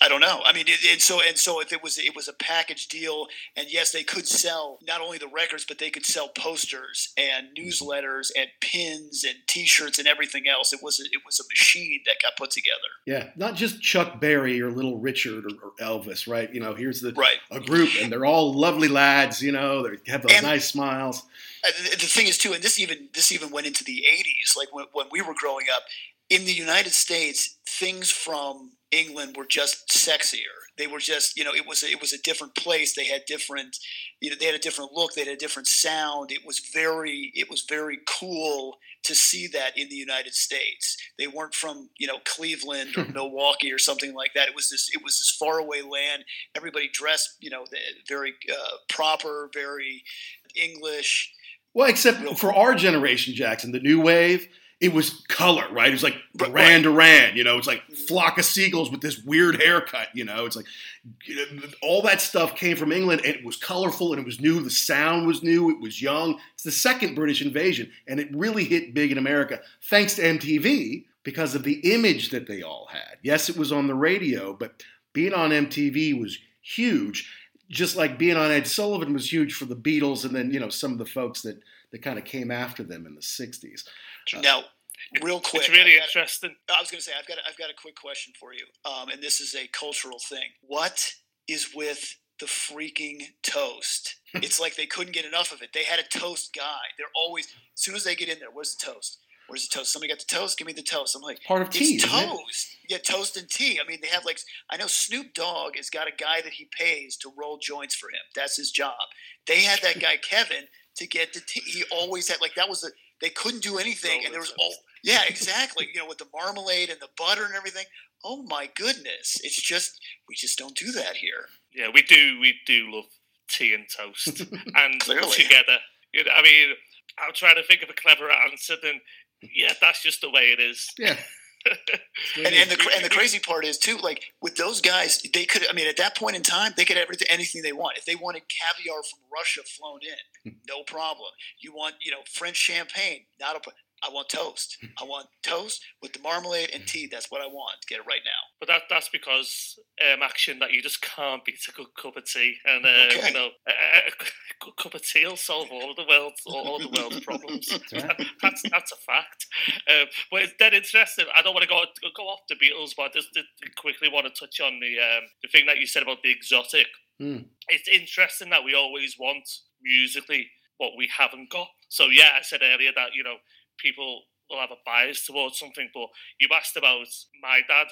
C: I don't know. I mean, it, and so and so if it was it was a package deal, and yes, they could sell not only the records, but they could sell posters and newsletters and pins and T-shirts and everything else. It was a, it was a machine that got put together.
A: Yeah, not just Chuck Berry or Little Richard or, or Elvis, right? You know, here's the
C: Right.
A: a group, and they're all lovely lads. You know, they have those
C: And-
A: nice smiles.
C: The, the thing is too, and this even this even went into the '80s. Like when, when we were growing up in the United States, things from England were just sexier. They were just, you know, it was a, it was a different place. They had different, you know, they had a different look. They had a different sound. It was very, it was very cool to see that in the United States. They weren't from, you know, Cleveland or Milwaukee or something like that. It was this, it was this faraway land. Everybody dressed, you know, very uh, proper, very English.
A: Well, except for our generation, Jackson, the new wave, it was color, right? It was like Duran Duran, you know, it's like flock of seagulls with this weird haircut, you know, it's like all that stuff came from England and it was colorful and it was new. The sound was new, it was young. It's the second British invasion and it really hit big in America thanks to MTV because of the image that they all had. Yes, it was on the radio, but being on MTV was huge. Just like being on Ed Sullivan was huge for the Beatles and then, you know, some of the folks that, that kind of came after them in the 60s.
C: Now, real quick,
B: It's really
C: got-
B: interesting.
C: I was going to say I've got a, I've got a quick question for you, um, and this is a cultural thing. What is with the freaking toast? it's like they couldn't get enough of it. They had a toast guy. They're always as soon as they get in there. Where's the toast? Where's the toast? Somebody got the toast. Give me the toast. I'm like,
A: Part of tea,
C: it's
A: isn't it?
C: toast. Yeah, toast and tea. I mean, they have like I know Snoop Dogg has got a guy that he pays to roll joints for him. That's his job. They had that guy Kevin to get the tea. He always had like that was a they couldn't do anything, and there was all yeah, exactly. You know, with the marmalade and the butter and everything. Oh my goodness! It's just we just don't do that here.
B: Yeah, we do. We do love tea and toast, and
C: Clearly.
B: together. You know, I mean, I'm trying to think of a clever answer. Then, yeah, that's just the way it is.
A: Yeah.
C: and, and the and the crazy part is too, like with those guys, they could. I mean, at that point in time, they could have anything they want. If they wanted caviar from Russia flown in, hmm. no problem. You want, you know, French champagne, not a problem. I want toast. I want toast with the marmalade and tea. That's what I want. Get it right now.
B: But that that's because um, Jackson that you just can't beat a good cup of tea, and uh, okay. you know, a, a, good cup of tea will solve all of the world's all of the world's problems. that's, right. that's that's a fact. Um, but it's dead interesting. I don't want to go go off the Beatles, but I just quickly want to touch on the um, the thing that you said about the exotic. Mm. It's interesting that we always want musically what we haven't got. So yeah, I said earlier that you know people will have a bias towards something. But you asked about my dad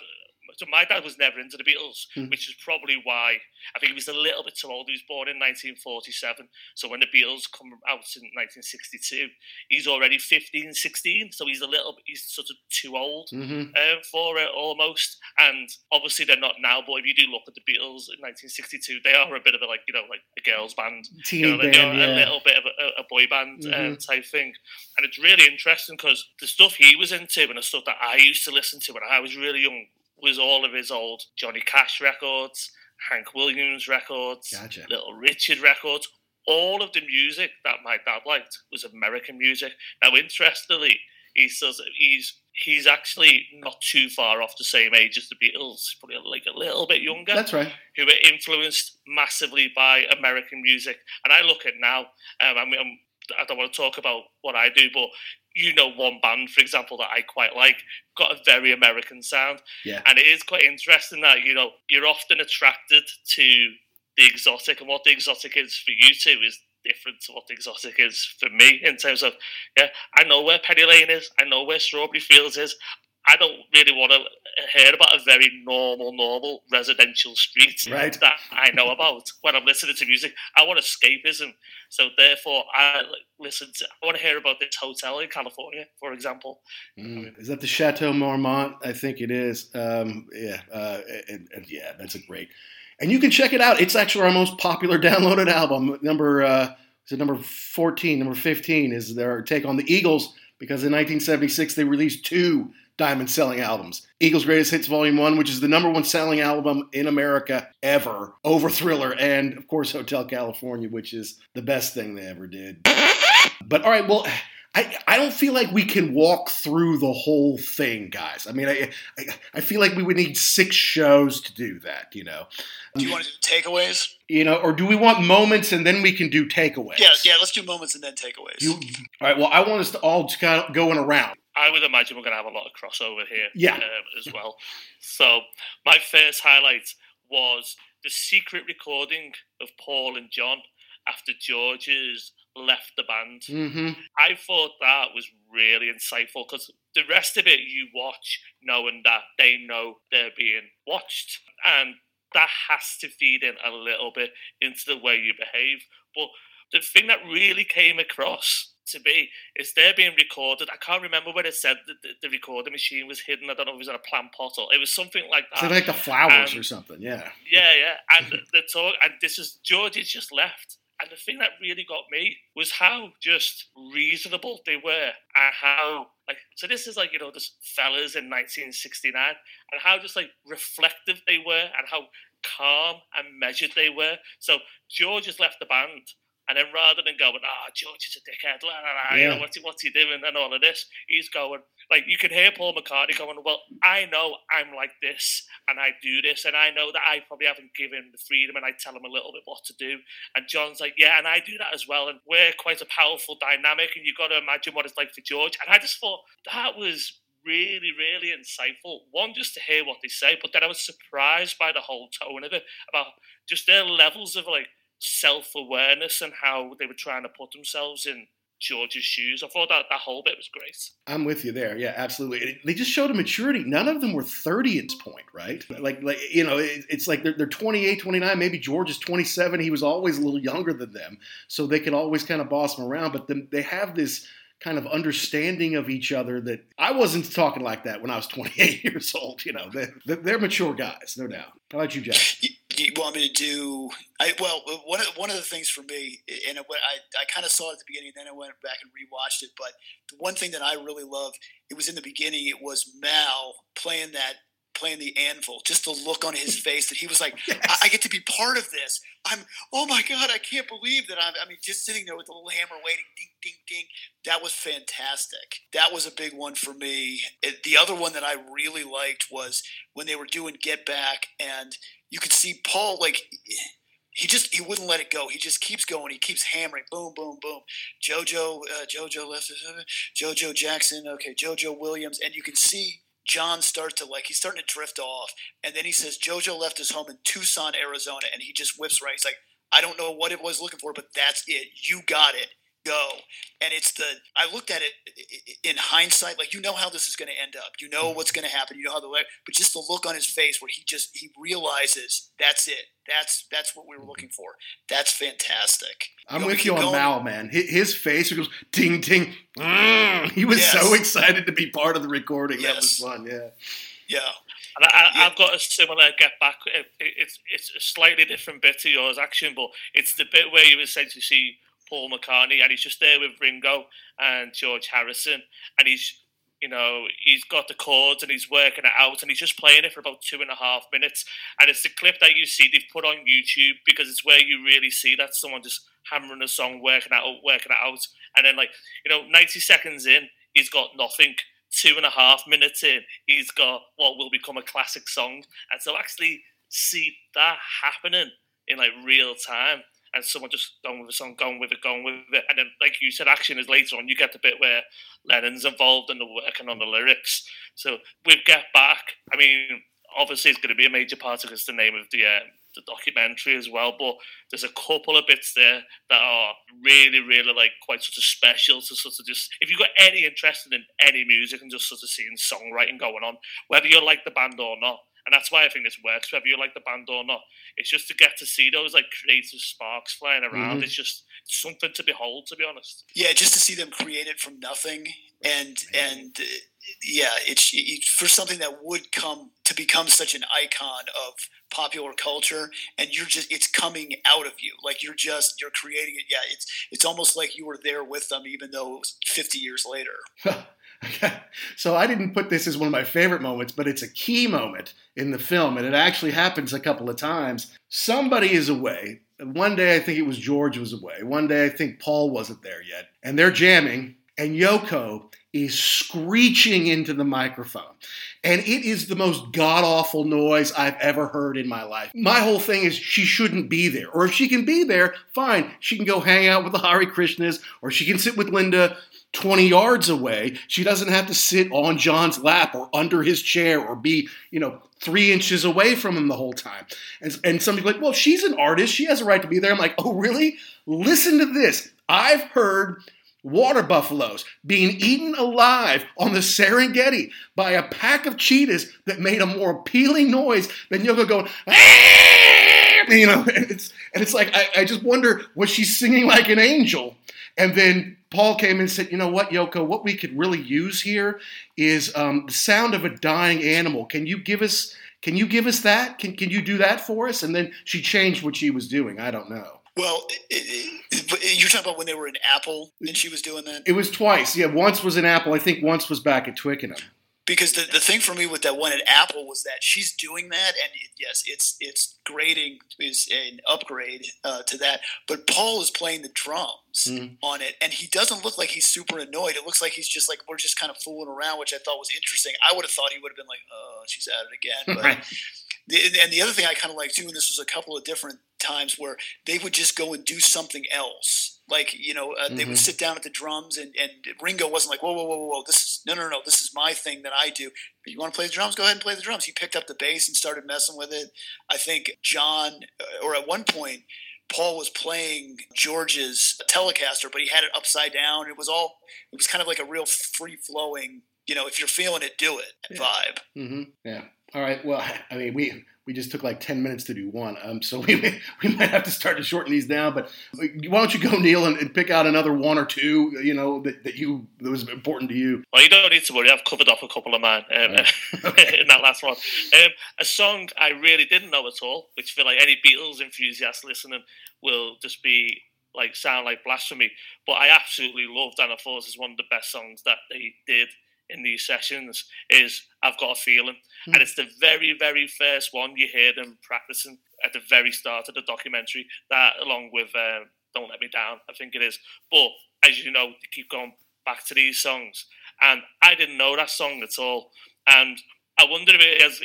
B: so my dad was never into the Beatles, mm. which is probably why I think he was a little bit too old. He was born in 1947, so when the Beatles come out in 1962, he's already 15, 16, so he's a little bit, he's sort of too old mm-hmm. um, for it almost. And obviously they're not now, but if you do look at the Beatles in 1962, they are a bit of a like you know like a girls band,
A: Teen you know, band,
B: yeah. a little bit of a, a boy band um, mm-hmm. um, type thing. And it's really interesting because the stuff he was into and the stuff that I used to listen to when I was really young was all of his old Johnny Cash records, Hank Williams records,
A: gotcha.
B: Little Richard records. All of the music that my dad liked was American music. Now, interestingly, he says he's he's actually not too far off the same age as the Beatles, probably like a little bit younger.
A: That's right.
B: Who were influenced massively by American music. And I look at now, um, I mean, I'm, I do not want to talk about what I do, but you know one band, for example, that I quite like, got a very American sound.
A: Yeah.
B: And it is quite interesting that, you know, you're often attracted to the exotic and what the exotic is for you two is different to what the exotic is for me in terms of yeah, I know where Penny Lane is, I know where Strawberry Fields is. I don't really want to hear about a very normal, normal residential street
A: right.
B: that I know about when I'm listening to music. I want escapism, so therefore I listen to. I want to hear about this hotel in California, for example.
A: Mm. Is that the Chateau Marmont? I think it is. Um, yeah, uh, and, and, yeah, that's a great. And you can check it out. It's actually our most popular downloaded album. Number uh, is it number fourteen? Number fifteen is their take on the Eagles because in 1976 they released two diamond selling albums. Eagles Greatest Hits Volume 1, which is the number one selling album in America ever, over Thriller, and of course Hotel California, which is the best thing they ever did. But all right, well, I, I don't feel like we can walk through the whole thing, guys. I mean, I, I, I feel like we would need six shows to do that, you know.
C: Do you want to do takeaways?
A: You know, or do we want moments and then we can do takeaways?
C: Yeah, yeah, let's do moments and then takeaways. You,
A: all right, well, I want us to all just kind of go in a round.
B: I would imagine we're going to have a lot of crossover here
A: yeah. Um,
B: as well. So, my first highlight was the secret recording of Paul and John after George's left the band.
A: Mm-hmm.
B: I thought that was really insightful because the rest of it you watch knowing that they know they're being watched, and that has to feed in a little bit into the way you behave. But the thing that really came across to be is they're being recorded. I can't remember where it said the, the, recording machine was hidden. I don't know if it was in a plant pot or it was something like that.
A: So like the flowers or something, yeah.
B: Yeah, yeah. And the talk, and this is George has just left. And the thing that really got me was how just reasonable they were and how like so this is like, you know, this fellas in nineteen sixty nine and how just like reflective they were and how calm and measured they were. So George has left the band and then rather than going, ah, oh, George is a dickhead, la, la, la, yeah. you know, what's he, what's he doing and all of this, he's going, like, you can hear Paul McCartney going, well, I know I'm like this and I do this and I know that I probably haven't given the freedom and I tell him a little bit what to do. And John's like, yeah, and I do that as well. And we're quite a powerful dynamic and you've got to imagine what it's like for George. And I just thought that was really, really insightful. One, just to hear what they say, but then I was surprised by the whole tone of it, about just their levels of like self awareness and how they were trying to put themselves in George's shoes. I thought that that whole bit was great.
A: I'm with you there. Yeah, absolutely. They just showed a maturity. None of them were 30 at this point, right? Like, like you know, it's like they're, they're 28, 29. Maybe George is 27. He was always a little younger than them, so they could always kind of boss him around. But then they have this kind of understanding of each other that I wasn't talking like that when I was 28 years old. You know, they're, they're mature guys, no doubt. How about you, Jack?
C: Do you want me to do? I, well, one of one of the things for me, and it, I I kind of saw it at the beginning, then I went back and rewatched it. But the one thing that I really love, it was in the beginning. It was Mal playing that playing the anvil, just the look on his face that he was like, yes. I-, I, get to be part of this. I'm, oh my God, I can't believe that I'm, I mean, just sitting there with the little hammer waiting, ding, ding, ding. That was fantastic. That was a big one for me. It, the other one that I really liked was when they were doing Get Back and you could see Paul, like, he just he wouldn't let it go. He just keeps going. He keeps hammering. Boom, boom, boom. JoJo, uh, JoJo left. JoJo Jackson. Okay, JoJo Williams, and you can see John starts to like he's starting to drift off, and then he says JoJo left his home in Tucson, Arizona, and he just whips right. He's like, I don't know what it was looking for, but that's it. You got it go. And it's the I looked at it in hindsight, like you know how this is going to end up. You know what's going to happen. You know how the but just the look on his face where he just he realizes that's it. That's that's what we were looking for. That's fantastic.
A: I'm you know, with you on going. Mal, man. His face goes ding ding. Mm. He was yes. so excited to be part of the recording. Yes. That was fun. Yeah.
C: Yeah.
B: And I, have got a similar get back. It's it's a slightly different bit to yours Jackson, but it's the bit where you essentially see Paul McCartney, and he's just there with Ringo and George Harrison, and he's you know he's got the chords and he's working it out, and he's just playing it for about two and a half minutes, and it's the clip that you see they've put on YouTube because it's where you really see that someone just hammering a song, working it out, working it out, and then like you know ninety seconds in, he's got nothing. Two and a half minutes in, he's got what will become a classic song, and so actually see that happening in like real time and someone just going with a song, going with it, going with it. And then, like you said, Jackson is later on. You get the bit where Lennon's involved and they're working on the lyrics. So with Get Back, I mean, obviously it's going to be a major part of it's the name of the uh, the documentary as well. But there's a couple of bits there that are really, really like quite sort of special to sort of just if you've got any interest in any music and just sort of seeing songwriting going on, whether you like the band or not and that's why I think this works, whether you like the band or not. It's just to get to see those like creative sparks flying around. Mm-hmm. It's just something to behold, to be honest.
C: Yeah, just to see them create it from nothing, and and uh, yeah, it's it, for something that would come to become such an icon of popular culture, and you're just it's coming out of you, like you're just you're creating it. Yeah, it's it's almost like you were there with them, even though it was 50 years later.
A: so I didn't put this as one of my favorite moments, but it's a key moment in the film, and it actually happens a couple of times. Somebody is away. One day I think it was George was away. One day I think Paul wasn't there yet. And they're jamming, and Yoko is screeching into the microphone. And it is the most god awful noise I've ever heard in my life. My mm. whole thing is she shouldn't be there. Or if she can be there, fine. She can go hang out with the Hare Krishnas, or she can sit with Linda 20 yards away. She doesn't have to sit on John's lap or under his chair or be, you know, three inches away from him the whole time. And, and somebody's like, well, she's an artist. She has a right to be there. I'm like, oh, really? Listen to this. I've heard water buffaloes being eaten alive on the Serengeti by a pack of cheetahs that made a more appealing noise than Yoko going, Aah! you know, and it's, and it's like, I, I just wonder, was she singing like an angel? And then Paul came and said, "You know what, Yoko? What we could really use here is um, the sound of a dying animal. Can you give us? Can you give us that? Can Can you do that for us?" And then she changed what she was doing. I don't know.
C: Well, it, it, you're talking about when they were in Apple and she was doing that.
A: It was twice. Yeah, once was in Apple. I think once was back at Twickenham
C: because the, the thing for me with that one at Apple was that she's doing that, and it, yes, it's it's grading is an upgrade uh, to that. But Paul is playing the drums mm. on it, and he doesn't look like he's super annoyed. It looks like he's just like we're just kind of fooling around, which I thought was interesting. I would have thought he would have been like, "Oh, she's at it again." But and the other thing I kind of like too, and this was a couple of different times where they would just go and do something else like you know, uh, mm-hmm. they would mm-hmm. sit down at the drums, and, and Ringo wasn't like, whoa, whoa, whoa, whoa, this is no, no, no, this is my thing that I do. But you want to play the drums? Go ahead and play the drums. He picked up the bass and started messing with it. I think John, uh, or at one point, Paul was playing George's Telecaster, but he had it upside down. It was all, it was kind of like a real free flowing, you know, if you're feeling it, do it yeah. vibe.
A: Mm-hmm. Yeah. All right. Well, I mean, we we just took like 10 minutes to do one. Um, so we, we might have to start to shorten these down. But why don't you go, Neil, and, and pick out another one or two, you know, that, that you that was important to you?
B: Well, you don't need to worry. I've covered off a couple of mine um, okay. in that last one. Um, a song I really didn't know at all, which I feel like any Beatles enthusiast listening will just be like sound like blasphemy. But I absolutely loved and I thought one of the best songs that they did in these sessions is I've got a feeling. Mm. And it's the very, very first one you hear them practicing at the very start of the documentary, that along with uh, Don't Let Me Down, I think it is. But as you know, you keep going back to these songs. And I didn't know that song at all. And I wonder if it is.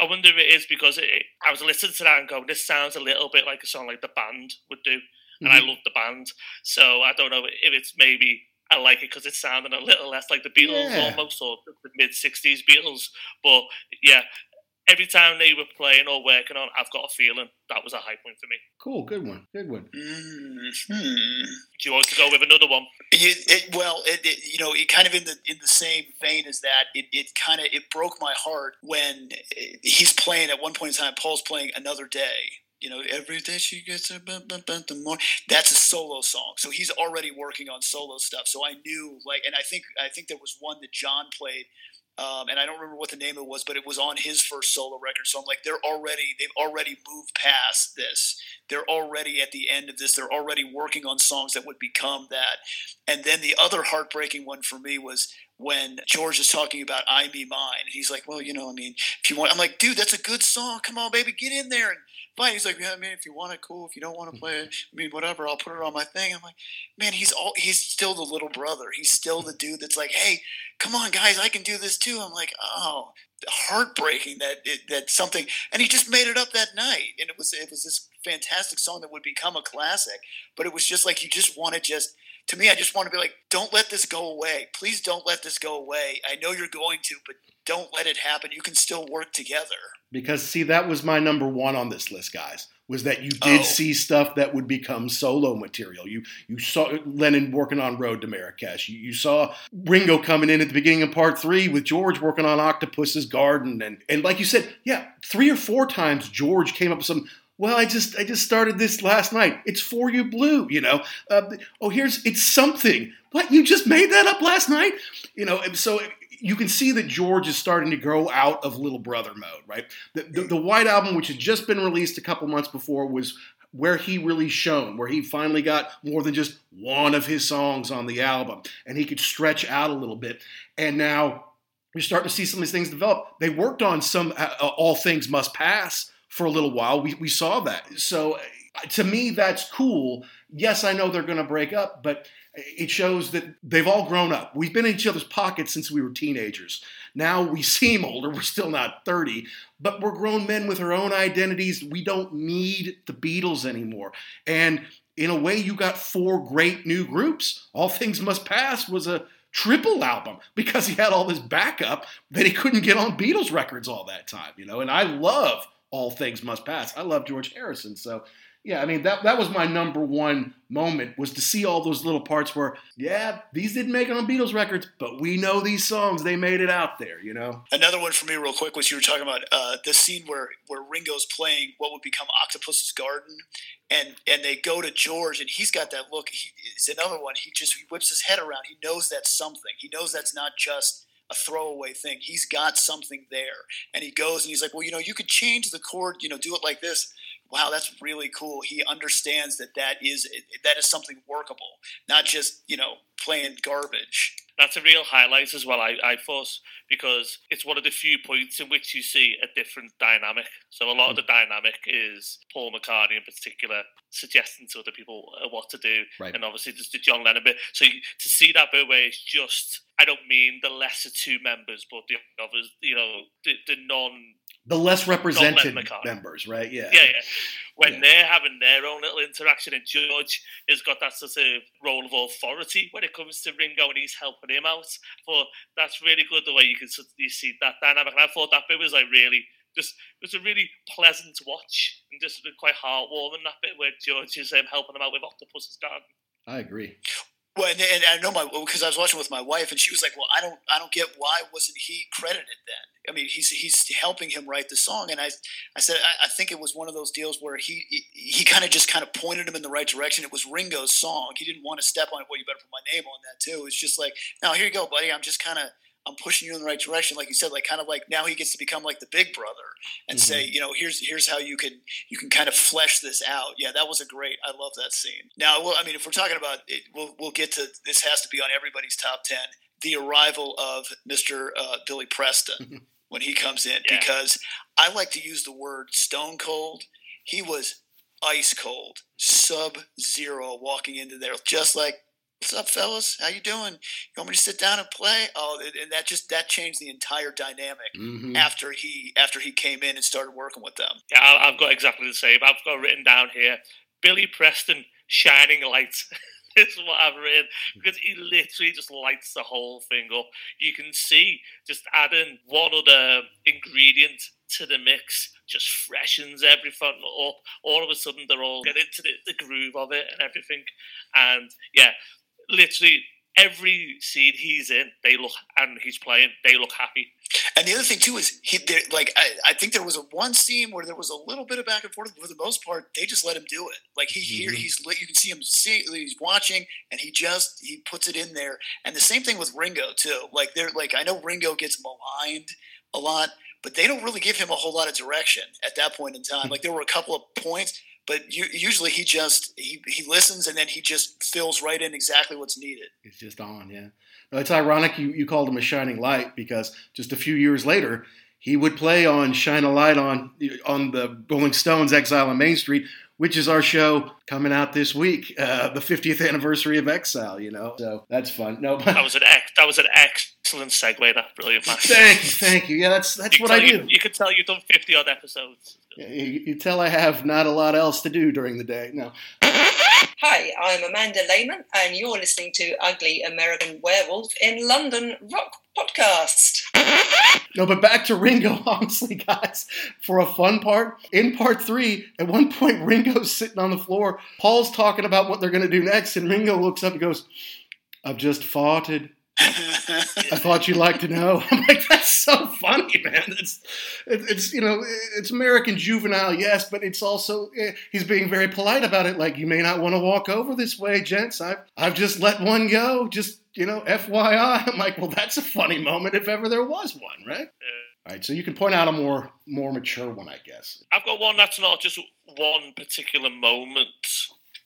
B: I wonder if it is because it, I was listening to that and going, "This sounds a little bit like a song like the band would do," and mm-hmm. I love the band. So I don't know if it's maybe I like it because it sounded a little less like the Beatles yeah. almost, or the mid '60s Beatles. But yeah, every time they were playing or working on, I've got a feeling that was a high point for me.
A: Cool, good one, good one.
C: Mm-hmm.
B: Do you want to go with another one?
C: It, it, well, it, you know, it kind of in the in the same vein as that. It, it kind of it broke my heart when he's playing at one point in time. Paul's playing another day you know, every day she gets a the more. That's a solo song, so he's already working on solo stuff. So I knew, like, and I think I think there was one that John played, um, and I don't remember what the name of it was, but it was on his first solo record. So I'm like, they're already they've already moved past this. They're already at the end of this. They're already working on songs that would become that. And then the other heartbreaking one for me was when George is talking about "I Me Mine." He's like, "Well, you know, I mean, if you want," I'm like, "Dude, that's a good song. Come on, baby, get in there and fine. He's like, yeah, I mean, if you want it, cool. If you don't want to play it, I mean, whatever. I'll put it on my thing. I'm like, man, he's all he's still the little brother. He's still the dude that's like, hey, come on, guys, I can do this too. I'm like, oh, heartbreaking that it, that something, and he just made it up that night, and it was it was this fantastic song that would become a classic. But it was just like you just want to just to me, I just want to be like, don't let this go away. Please don't let this go away. I know you're going to, but don't let it happen. You can still work together.
A: Because see, that was my number one on this list, guys. Was that you did oh. see stuff that would become solo material? You you saw Lennon working on Road to Marrakesh. You, you saw Ringo coming in at the beginning of Part Three with George working on Octopus's Garden, and and like you said, yeah, three or four times George came up with some well, I just I just started this last night. It's for you, blue. You know. Uh, oh, here's it's something. What you just made that up last night? You know. And so you can see that George is starting to grow out of little brother mode, right? The, the, the White Album, which had just been released a couple months before, was where he really shone, where he finally got more than just one of his songs on the album, and he could stretch out a little bit. And now you're starting to see some of these things develop. They worked on some uh, All Things Must Pass for a little while. We, we saw that. So uh, to me, that's cool. Yes, I know they're going to break up, but it shows that they've all grown up. We've been in each other's pockets since we were teenagers. Now we seem older. We're still not 30, but we're grown men with our own identities. We don't need the Beatles anymore. And in a way, you got four great new groups. All Things Must Pass was a triple album because he had all this backup that he couldn't get on Beatles records all that time, you know. And I love all things must pass. I love George Harrison. So, yeah, I mean, that, that was my number one moment was to see all those little parts where, yeah, these didn't make it on Beatles records, but we know these songs, they made it out there, you know?
C: Another one for me, real quick, was you were talking about uh, the scene where, where Ringo's playing what would become Octopus's Garden. And, and they go to George, and he's got that look. He, it's another one. He just he whips his head around. He knows that's something. He knows that's not just a throwaway thing. He's got something there. And he goes and he's like, well, you know, you could change the chord, you know, do it like this. Wow, that's really cool. He understands that that is that is something workable, not just you know playing garbage.
B: That's a real highlight as well, I, I thought, because it's one of the few points in which you see a different dynamic. So a lot of the dynamic is Paul McCartney in particular suggesting to other people uh, what to do, right. and obviously just the John Lennon bit. So to see that bit where it's just I don't mean the lesser two members, but the others, you know, the, the non
A: the less represented members, right?
B: Yeah, yeah, yeah. When yeah. they're having their own little interaction, and George has got that sort of role of authority when it comes to Ringo, and he's helping him out. But that's really good the way you can you see that dynamic. And I thought that bit was like really just it was a really pleasant watch and just quite heartwarming that bit where George is um, helping him out with Octopus's garden.
A: I agree.
C: Well, and, and, I know my because I was watching with my wife, and she was like, "Well, I don't, I don't get why wasn't he credited then? I mean, he's he's helping him write the song." And I, I said, I, I think it was one of those deals where he he, he kind of just kind of pointed him in the right direction. It was Ringo's song. He didn't want to step on it. Well, you better put my name on that too. It's just like, now here you go, buddy. I'm just kind of I'm pushing you in the right direction, like you said, like kind of like now he gets to become like the big brother and mm-hmm. say, you know, here's here's how you can you can kind of flesh this out. Yeah, that was a great. I love that scene. Now, well, I mean, if we're talking about it, we'll we'll get to this has to be on everybody's top ten. the arrival of Mr. Uh, Billy Preston when he comes in
B: Yeah.
C: because I like to use the word stone cold. He was ice cold, sub zero walking into there, just like, "What's up, fellas? How you doing? You want me to sit down and play?" Oh, and- that just that changed the entire dynamic
A: Mhm.
C: after he after he came in and started working with them.
B: Yeah, I've got exactly the same. I've got written down here Billy Preston, shining lights this is what I've written because he literally just lights the whole thing up. You can see just adding one other ingredient to the mix just freshens everything up. All of a sudden, they're all get into the, the groove of it and everything. And yeah, literally every scene he's in, they look and he's playing, they look happy.
C: And the other thing too is he there, like I, I think there was a one scene where there was a little bit of back and forth, but for the most part, they just let him do it. Like he here,
A: Mhm.
C: he's lit. You can see him see he's watching, and he just he puts it in there. And the same thing with Ringo too. Like they're like I know Ringo gets maligned a lot, but they don't really give him a whole lot of direction at that point in time. Like there were a couple of points. But u- usually he just he, he listens and then he just fills right in exactly what's needed.
A: It's just on, yeah. No, it's ironic you, you called him a shining light because just a few years later, he would play on Shine a Light on on the Rolling Stones Exile on Main Street, which is our show coming out this week, uh, the 50th anniversary of Exile, you know. So that's fun. No,
B: That was an ex- that was an excellent segue. That brilliant, man.
A: thank you, thank you. Yeah, that's that's
B: You
A: what I do.
B: You, you can tell you've done fifty odd episodes.
A: You, you tell I have not a lot else to do during the day. No.
D: Hi, I'm Amanda Lehman, and you're listening to Ugly American Werewolf in London Rock Podcast.
A: No, but back to Ringo, honestly, guys, for a fun part. In part three, at one point, Ringo's sitting on the floor. Paul's talking about what they're going to do next, and Ringo looks up and goes, I've just farted. I thought you'd like to know. I'm like, that's so funny, man. It's, it- it's you know, it's American juvenile, yes, but it's also eh, he's being very polite about it. Like, you may not want to walk over this way, gents. I've I've just let one go. Just you know, FYI. I'm like, well, that's a funny moment if ever there was one, right? All right, so you can point out a more more mature one, I guess.
B: I've got one that's not just one particular moment,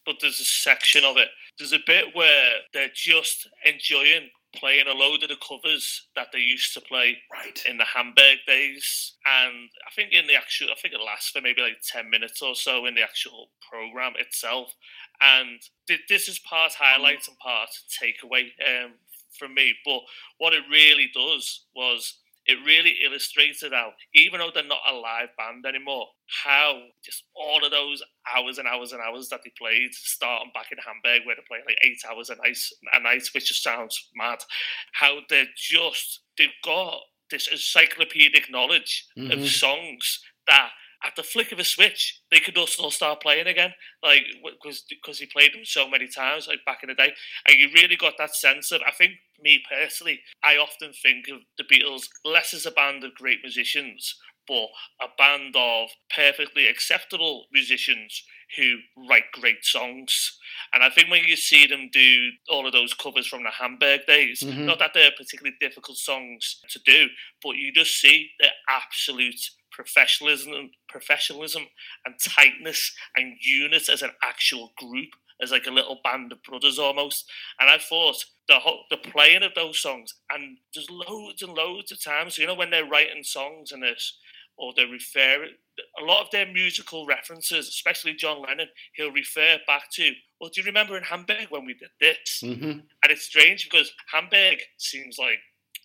B: but there's a section of it. There's a bit where they're just enjoying playing a load of the covers that they used to play
A: Right.
B: in the Hamburg days. And I think in the actual, I think it lasts for maybe like 10 minutes or so in the actual program itself. And th- this is part highlight and part takeaway um, from me. But what it really does was it really illustrated how, even though they're not a live band anymore, how just all of those hours and hours and hours that they played, starting back in Hamburg where they play like eight hours a night, a night, which just sounds mad. How they're just they've got this encyclopedic knowledge
A: Mhm.
B: of songs that at the flick of a switch they could also still start playing again like because because he played them so many times like back in the day and you really got that sense of i think me personally i often think of the beatles less as a band of great musicians but a band of perfectly acceptable musicians who write great songs. And I think when you see them do all of those covers from the Hamburg days,
A: Mhm.
B: not that they're particularly difficult songs to do, but you just see the absolute professionalism, professionalism and tightness and unit as an actual group, as like a little band of brothers almost. And I thought the whole, the playing of those songs, and there's loads and loads of times, you know, when they're writing songs and this, or they refer a lot of their musical references, especially John Lennon, he'll refer back to. Well, do you remember in Hamburg when we did this?
A: hmm
B: And it's strange because Hamburg seems like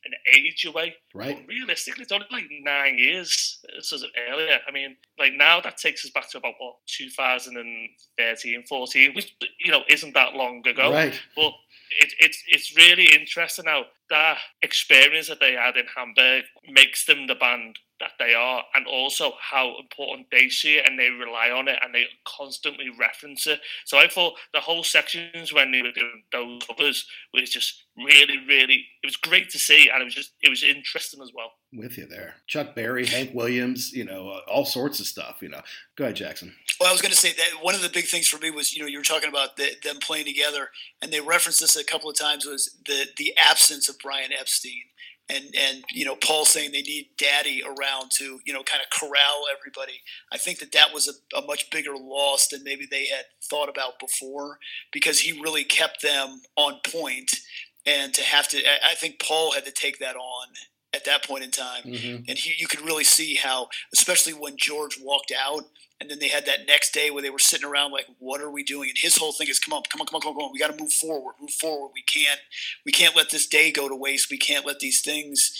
B: an age away,
A: Right.
B: but realistically, it's only like nine years. This was earlier. I mean, like now that takes us back to about what 2013, 14, which you know isn't that long ago.
A: Right.
B: But it, it's it's really interesting how that experience that they had in Hamburg makes them the band that they are, and also how important they see it and they rely on it and they constantly reference it. So I thought the whole sections when they were doing those covers was just really, really. It was great to see, and it was just it was interesting as well.
A: With you there. Chuck Berry, Hank Williams, you know, uh, all sorts of stuff, you know. Go ahead, Jackson.
C: Well, I was going to say that one of the big things for me was, you know, you were talking about the, them playing together, and they referenced this a couple of times was the the absence of Brian Epstein, and and you know Paul saying they need Daddy around to you know kind of corral everybody. I think that that was a, a much bigger loss than maybe they had thought about before because he really kept them on point and to have to, I think Paul had to take that on at that point in time, mm-hmm. and he, you could really see how, especially when George walked out, and then they had that next day where they were sitting around like, "What are we doing?" And his whole thing is, "Come on, come on, come on, come on, come on. We got to move forward, move forward. We can't, we can't let this day go to waste. We can't let these things,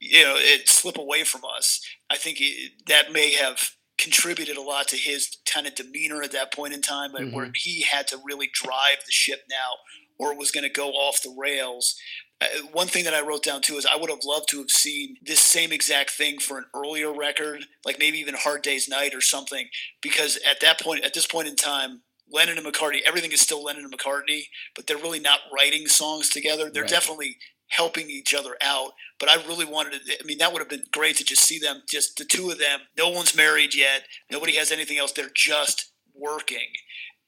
C: you know, it slip away from us." I think it, that may have contributed a lot to his kind of demeanor at that point in time, mm-hmm. where he had to really drive the ship now, or it was going to go off the rails. Uh, one thing that I wrote down too is I would have loved to have seen this same exact thing for an earlier record, like maybe even Hard Day's Night or something, because at that point, at this point in time, Lennon and McCartney, everything is still Lennon and McCartney, but they're really not writing songs together. They're right. definitely helping each other out. But I really wanted to, I mean, that would have been great to just see them, just the two of them. No one's married yet. Nobody has anything else. They're just working.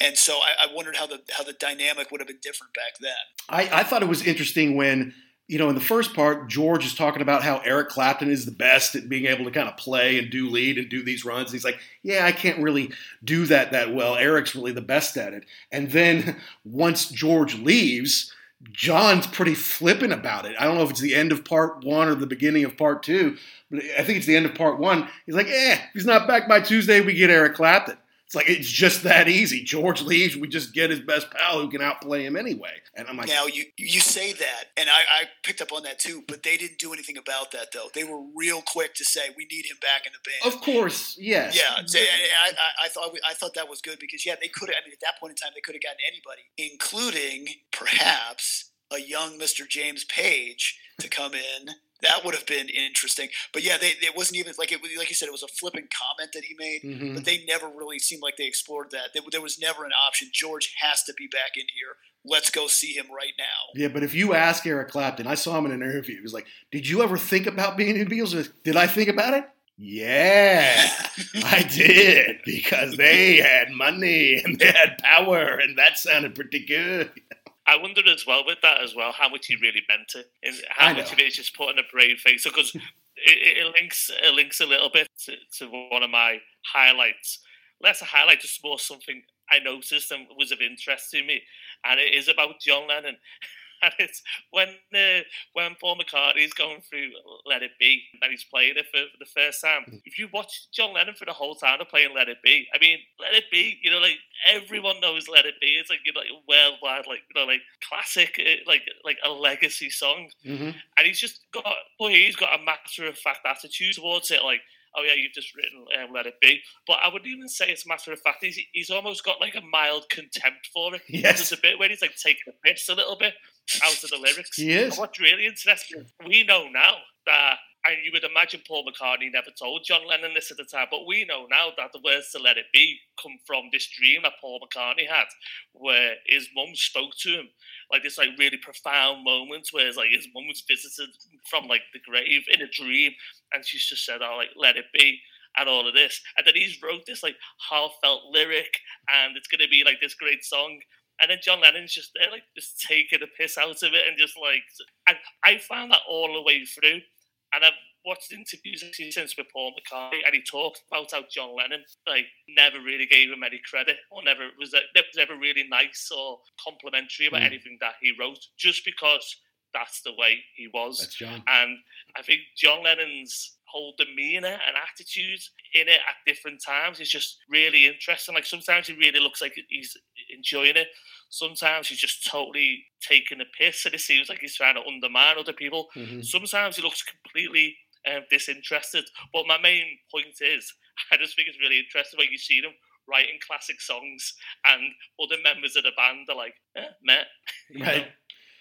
C: And so I, I wondered how the how the dynamic would have been different back then.
A: I, I thought it was interesting when you know, in the first part, George is talking about how Eric Clapton is the best at being able to kind of play and do lead and do these runs. He's like, yeah, I can't really do that that well. Eric's really the best at it. And then once George leaves, John's pretty flippant about it. I don't know if it's the end of part one or the beginning of part two, but I think it's the end of part one. He's like, eh, if he's not back by Tuesday, we get Eric Clapton. It's like it's just that easy. George leaves, we just get his best pal who can outplay him anyway. And I'm like,
C: now you you say that, and I, I picked up on that too, but they didn't do anything about that though. They were real quick to say we need him back in the band.
A: Of course, yes.
C: Yeah, I, I, I thought I thought that was good because yeah, they could. I mean, at that point in time, they could have gotten anybody, including perhaps a young Mr. James Page to come in that would have been interesting. But yeah, they, it wasn't even like it. Like you said, it was a flippant comment that he made, mm-hmm. but they never really seemed like they explored that. They, there was never an option. George has to be back in here. Let's go see him right now.
A: Yeah, but if you ask Eric Clapton, I saw him in an interview. He was like, "Did you ever think about being in Beatles?" Did I think about it? Yeah, I did because they had money and they had power, and that sounded pretty good.
B: I wonder as well with that as well how much he really meant it, how much of it is just putting a brave face because it, it, links it links a little bit to, to one of my highlights. Less a highlight, just more something I noticed and was of interest to me, and it is about John Lennon. and it's when uh, when Paul McCartney's going through Let It Be and he's playing it for, for, the first time. Mm. If you watch John Lennon for the whole time of playing Let It Be, I mean, Let It Be, you know, like everyone knows Let It Be. It's like you know, like worldwide, like you know, like classic, uh, like like a legacy song. Mm-hmm. And he's just got, boy, he's got a matter of fact attitude towards it, like oh yeah, you've just written um, Let It Be. But I wouldn't even say it's a matter of fact. He's, he's almost got like a mild contempt for it. Yes. There's a bit where he's like taking the piss a little bit out of the lyrics.
A: He is.
B: what's really interesting, we know now that and you would imagine Paul McCartney never told John Lennon this at the time, but we know now that the words to Let It Be come from this dream that Paul McCartney had, where his mum spoke to him, like this like really profound moment where it's like his mum was visited from like the grave in a dream, and she's just said, "Oh, like Let It Be." And all of this, and then he's wrote this like heartfelt lyric, and it's gonna be like this great song, and then John Lennon's just there, like just taking the piss out of it, and just like, and I found that all the way through. And I've watched interviews since with Paul McCartney, and he talked about how John Lennon like never really gave him any credit, or never was that was ever really nice or complimentary about mm. anything that he wrote, just because that's the way he was.
A: That's John.
B: And I think John Lennon's whole demeanor and attitude in it at different times is just really interesting. Like sometimes he really looks like he's enjoying it. Sometimes he's just totally taking a piss and it seems like he's trying to undermine other people. Mm-hmm. Sometimes he looks completely um, disinterested. But my main point is, I just think it's really interesting when you see them writing classic songs and other members of the band are like, eh, meh. right.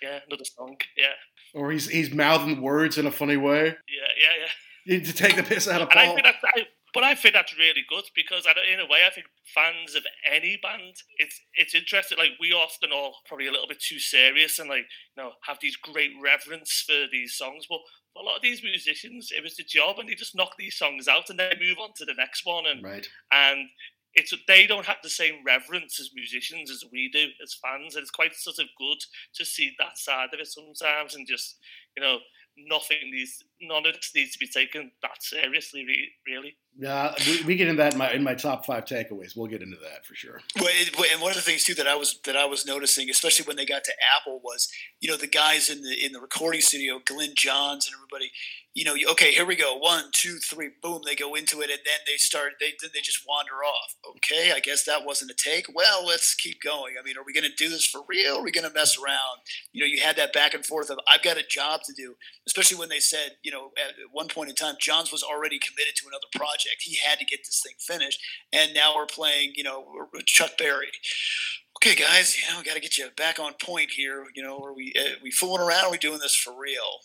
B: Yeah, another song. Yeah.
A: Or he's he's mouthing words in a funny way.
B: Yeah, yeah, yeah.
A: You need to take the piss out of Paul.
B: And I think that's, I, but I think that's really good because, in a way, I think fans of any band, it's it's interesting. Like we often are probably a little bit too serious and like you know have these great reverence for these songs, but a lot of these musicians, it was the job, and they just knock these songs out and then move on to the next one, and
A: right.
B: and it's they don't have the same reverence as musicians as we do as fans, and it's quite sort of good to see that side of it sometimes, and just you know nothing these none of this needs to be taken that seriously, really.
A: Yeah, we, we, get into that in my in my top five takeaways. We'll get into that for sure.
C: Well, and one of the things too that I was that I was noticing, especially when they got to Apple, was you know the guys in the in the recording studio, Glyn Johns and everybody you know, okay, here we go, one, two, three, boom, they go into it, and then they start, they then they just wander off. Okay, I guess that wasn't a take. Well, let's keep going. I mean, are we going to do this for real? Are we going to mess around? You know, you had that back and forth of I've got a job to do, especially when they said, you know, at one point in time, Johns was already committed to another project. He had to get this thing finished, and now we're playing, you know, Chuck Berry okay, guys, you know, we got to get you back on point here. You know, are we are we fooling around? Are we doing this for real?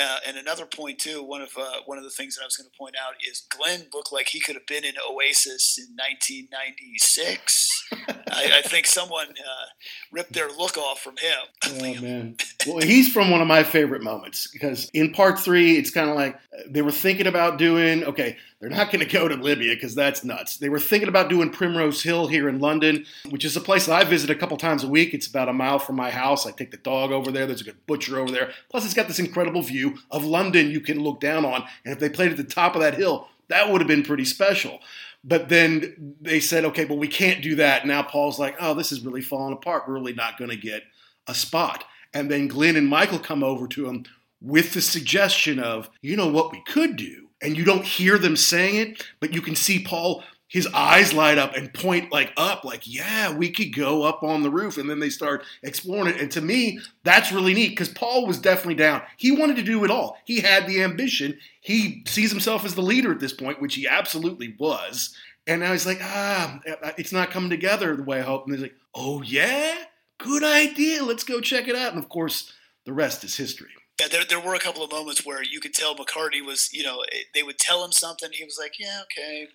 C: Uh, and another point too, one of uh, one of the things that I was going to point out is Glyn looked like he could have been in Oasis in 1996. I, I, think someone uh, ripped their look off from him.
A: Oh man! Well, he's from one of my favorite moments because in part three, it's kind of like they were thinking about doing. Okay, they're not going to go to Libya because that's nuts. They were thinking about doing Primrose Hill here in London, which is a place that I visit a couple times a week. It's about a mile from my house. I take the dog over there. There's a good butcher over there. Plus, it's got this incredible view of London you can look down on. And if they played at the top of that hill, that would have been pretty special. But then they said, okay, but we can't do that. Now Paul's like, oh, this is really falling apart. We're really not going to get a spot. And then Glyn and Michael come over to him with the suggestion of, you know what we could do? and you don't hear them saying it, but you can see Paul his eyes light up and point like up, like, yeah, we could go up on the roof. And then they start exploring it. And to me, that's really neat because Paul was definitely down. He wanted to do it all. He had the ambition. He sees himself as the leader at this point, which he absolutely was. And now he's like, ah, it's not coming together the way I hope. And he's like, oh, yeah, good idea. Let's go check it out. And of course, the rest is history.
C: Yeah, there, there were a couple of moments where you could tell McCartney was, you know, eh, they would tell him something. He was like, yeah, okay,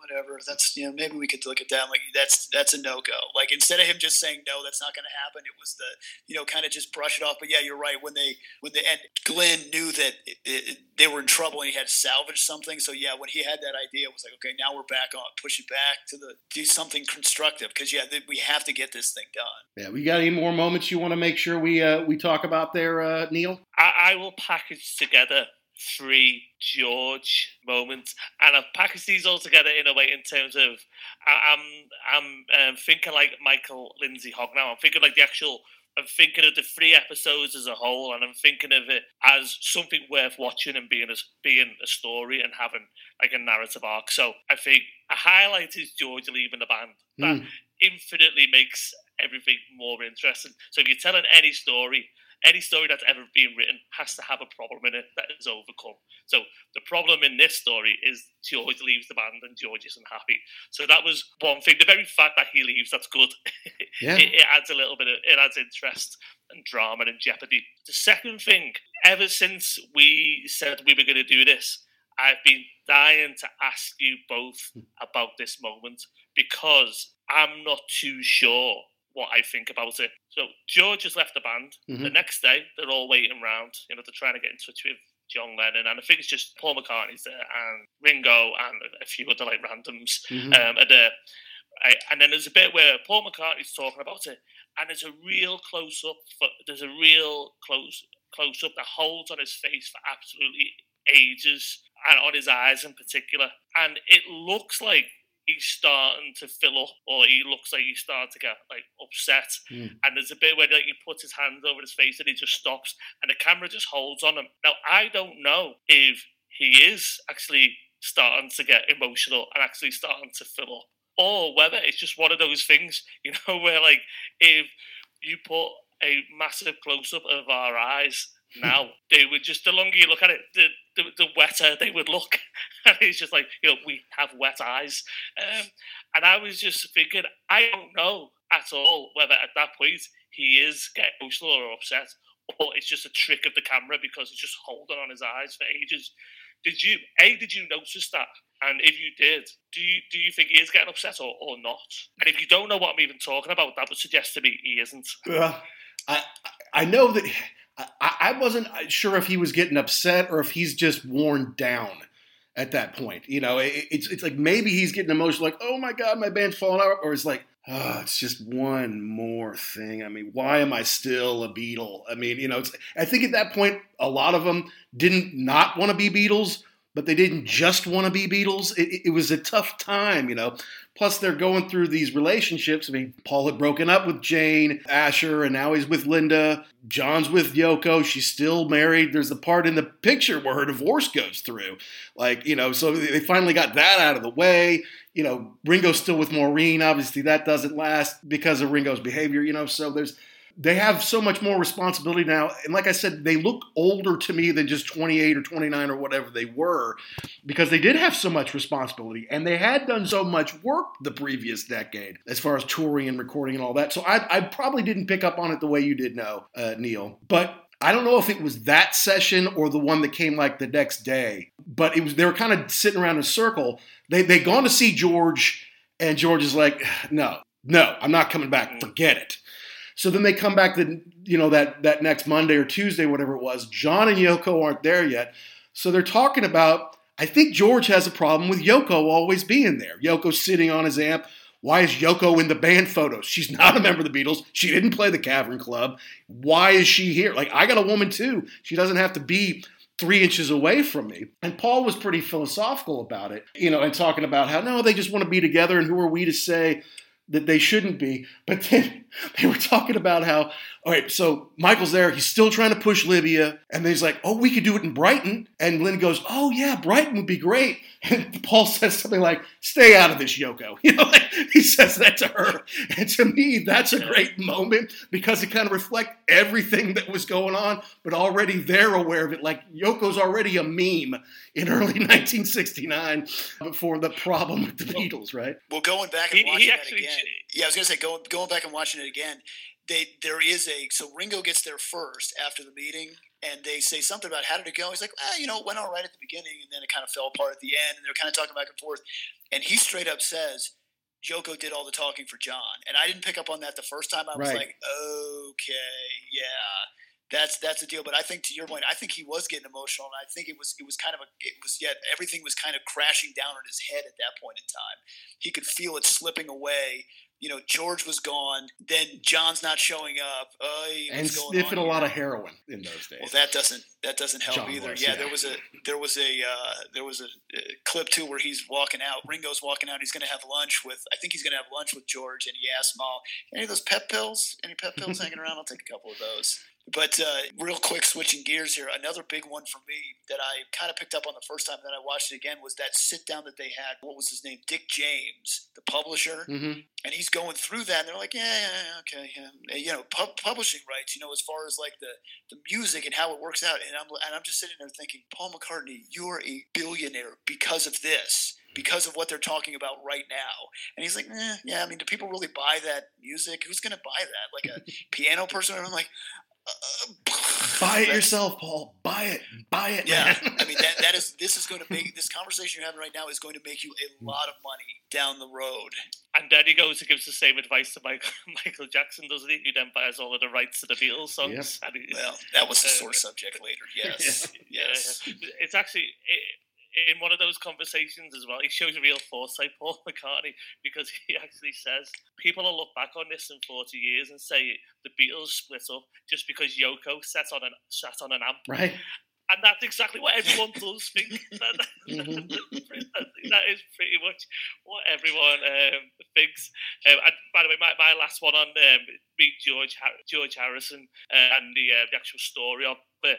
C: whatever. That's, you know, maybe we could look at that. Like, that's, that's a no go. Like, instead of him just saying, no, that's not going to happen, it was the, you know, kind of just brush it off. But yeah, you're right. When they, when they, and Glyn knew that it, it, they were in trouble and he had to salvage something. So yeah, when he had that idea, it was like, okay, now we're back on, push it back to the, do something constructive. Cause yeah, we have to get this thing done.
A: Yeah. We got any more moments you want to make sure we, uh, we talk about there, uh, Neil?
B: I, I will package together three George moments, and I've packaged these all together in a way in terms of I, am I'm, I'm um, thinking like Michael Lindsay Hogg now. I'm thinking like the actual. I'm thinking of the three episodes as a whole, and I'm thinking of it as something worth watching and being a, being a story and having like a narrative arc. So I think a highlight is George leaving the band. That mm. infinitely makes everything more interesting. So if you're telling any story, any story that's ever been written has to have a problem in it that is overcome. So the problem in this story is George leaves the band and George isn't happy. So that was one thing. The very fact that he leaves, that's good. Yeah. it, it adds a little bit of it adds interest and drama and jeopardy. The second thing, ever since we said we were going to do this, I've been dying to ask you both hmm. about this moment because I'm not too sure what I think about it. So George has left the band. Mm-hmm. The next day, they're all waiting around. You know, they're trying to get in touch with John Lennon, and I think it's just Paul McCartney's there and Ringo and a few other like randoms mm-hmm. um, are there. Right? And then there's a bit where Paul McCartney's talking about it, and there's a real close up. There's a real close close up that holds on his face for absolutely ages, and on his eyes in particular. And it looks like he's starting to fill up, or he looks like he's starting to get like upset. Mm. And there's a bit where like he puts his hands over his face and he just stops, and the camera just holds on him. Now I don't know if he is actually starting to get emotional and actually starting to fill up, or whether it's just one of those things, you know, where like if you put a massive close up of our eyes now they would just the longer you look at it the, the, the wetter they would look. And it's just like you know we have wet eyes. Um, and i was just thinking i don't know at all whether at that point he is getting emotional or upset or it's just a trick of the camera because it's just holding on his eyes for ages. Did you a did you notice that? And if you did do you do you think he is getting upset or, or not? And if you don't know what i'm even talking about that would suggest to me he isn't.
A: Well i i know that I, I wasn't uh, sure if he was getting upset or if he's just worn down. at that point. You know, it, it's it's like maybe he's getting emotional, like, oh my god, my band's falling out, or it's like, oh, it's just one more thing. I mean, why am I still a Beatle? I mean, you know, I think at that point, a lot of them didn't not want to be Beatles, but they didn't just want to be Beatles. It, it, was a tough time, you know. Plus, they're going through these relationships. I mean, Paul had broken up with Jane Asher, and now he's with Linda. John's with Yoko. She's still married. There's a part in the picture where her divorce goes through. Like, you know, so they finally got that out of the way. You know, Ringo's still with Maureen. Obviously, that doesn't last because of Ringo's behavior, you know. So there's they have so much more responsibility now. And like I said, they look older to me than just 28 or 29 or whatever they were because they did have so much responsibility and they had done so much work the previous decade as far as touring and recording and all that. So I, I probably didn't pick up on it the way you did know, uh, Neil. But I don't know if it was that session or the one that came like the next day, but it was they were kind of sitting around in a circle. They they gone to see George, and George is like, "No, no, I'm not coming back. Forget it." So then they come back the you know that that next Monday or Tuesday, whatever it was. John and Yoko aren't there yet, so they're talking about. I think George has a problem with Yoko always being there. Yoko's sitting on his amp. Why is Yoko in the band photos? She's not a member of the Beatles. She didn't play the Cavern Club. Why is she here? Like, I got a woman too. She doesn't have to be three inches away from me. And Paul was pretty philosophical about it, you know, and talking about how, no, they just want to be together. And who are we to say that they shouldn't be. But then they were talking about how, all right, so Michael's there. He's still trying to push Libya. And then he's like, oh, we could do it in Brighton. And Lynn goes, oh, yeah, Brighton would be great. And Paul says something like, stay out of this, Yoko. You know, he says that to her. And to me, that's a great moment because it kind of reflects everything that was going on, but already they're aware of it. Like Yoko's already a meme in early 1969 before the problem with the Beatles, right?
C: Well, going back and he, watching he actually, that again. Yeah, I was going to say, going, going back and watching it again, they there is a so Ringo gets there first after the meeting, and they say something about how did it go. He's like, well, you know, it went all right at the beginning, and then it kind of fell apart at the end, and they're kind of talking back and forth, and he straight up says. Yoko did all the talking for John, and I didn't pick up on that the first time. I was right. like, "Okay, yeah, that's that's the deal." But I think to your point, I think he was getting emotional, and I think it was it was kind of a it was yet everything was kind of crashing down on his head at that point in time. He could feel it slipping away you know, George was gone. Then John's not showing up. Uh,
A: and sniffing a lot of heroin in those days.
C: Well, that doesn't that doesn't help John either. Was, yeah, yeah, there was a there was a uh, there was a, a, clip too where he's walking out. Ringo's walking out. He's going to have lunch with. I think he's going to have lunch with George, and he asks him all, "Any of those pep pills? Any pep pills hanging around? I'll take a couple of those." But uh, real quick, switching gears here, another big one for me that I kind of picked up on the first time that I watched it again was that sit down that they had. What was his name? Dick James, the publisher, mm-hmm. and he's going through that, and they're like, yeah, yeah okay, yeah. you know, publishing rights, you know, as far as like the the music and how it works out, and I'm and I'm just sitting there thinking, Paul McCartney, you are a billionaire because of this because of what they're talking about right now. And he's like, eh, yeah, I mean, do people really buy that music? Who's going to buy that? Like a piano person? And I'm like,
A: Buy it yourself, Paul. Buy it. Buy it.
C: Yeah, I mean that, that is this is going to make this conversation you're having right now is going to make you a lot of money down the road.
B: And then he goes and gives the same advice to Michael, Michael Jackson, doesn't he? He then buys all of the rights to the Beatles songs.
C: Yep. He, well, that was the uh, sore subject later. Yes, yes.
B: Yeah, it's actually. It, in one of those conversations as well, he shows real foresight, Paul McCartney, because he actually says people will look back on this in 40 years and say the Beatles split up just because Yoko sat on an sat on an amp.
A: Right.
B: And that's exactly what everyone does think. that, mm-hmm. that is pretty much what everyone um, thinks. Um, and by the way, my, my last one on um, George George Harrison uh, and the, uh, the actual story of it.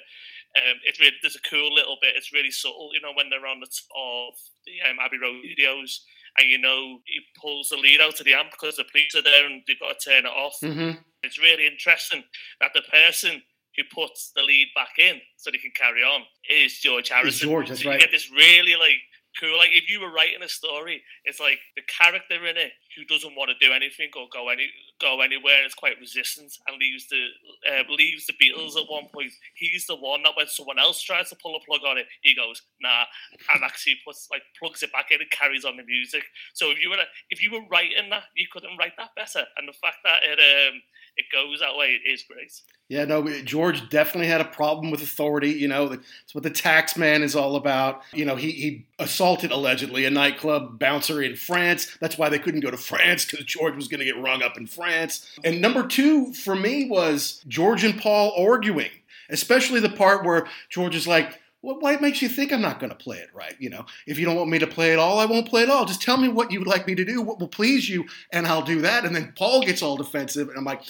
B: Um, it's really there's a cool little bit. It's really subtle, you know, when they're on the top of the um, Abbey Road videos, and you know he pulls the lead out of the amp because the police are there and they've got to turn it off. Mm-hmm. It's really interesting that the person who puts the lead back in so they can carry on is George Harrison. It's
A: George, that's
B: so
A: right.
B: You get this really like cool. Like if you were writing a story, it's like the character in it who doesn't want to do anything or go any go anywhere and is quite resistant and leaves the uh, leaves the Beatles at one point. He's the one that when someone else tries to pull a plug on it, he goes nah, and actually puts like plugs it back in and carries on the music. So if you were if you were writing that, you couldn't write that better. And the fact that it um, it goes that way it is great.
A: Yeah, no, George definitely had a problem with authority. You know, that's what the tax man is all about. You know, he, he assaulted allegedly a nightclub bouncer in France. That's why they couldn't go to France because George was going to get rung up in France. And number two for me was George and Paul arguing, especially the part where George is like, well, what makes you think I'm not going to play it right? You know, if you don't want me to play it all, I won't play it all. Just tell me what you would like me to do, what will please you, and I'll do that. And then Paul gets all defensive, and I'm like,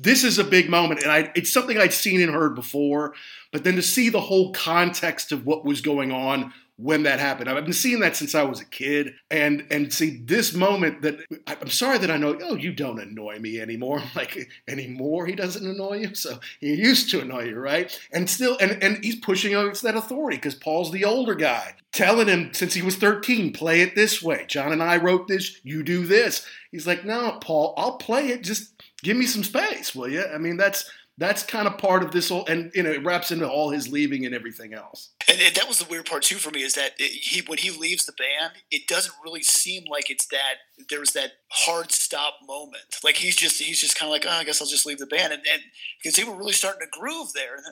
A: this is a big moment, and I, it's something I'd seen and heard before. But then to see the whole context of what was going on when that happened, I've been seeing that since I was a kid, and and see this moment that I'm sorry that I know. Oh, you don't annoy me anymore. Like anymore, he doesn't annoy you. So he used to annoy you, right? And still, and and he's pushing against that authority because Paul's the older guy, telling him since he was 13, play it this way. John and I wrote this. You do this. He's like, no, Paul, I'll play it. Just give me some space, will you? I mean, that's that's kind of part of this whole, and you know, it wraps into all his leaving and everything else.
C: And, and that was the weird part too for me is that it, he, when he leaves the band, it doesn't really seem like it's that there's that hard stop moment. Like he's just he's just kind of like, oh, I guess I'll just leave the band, and, and because they were really starting to groove there. And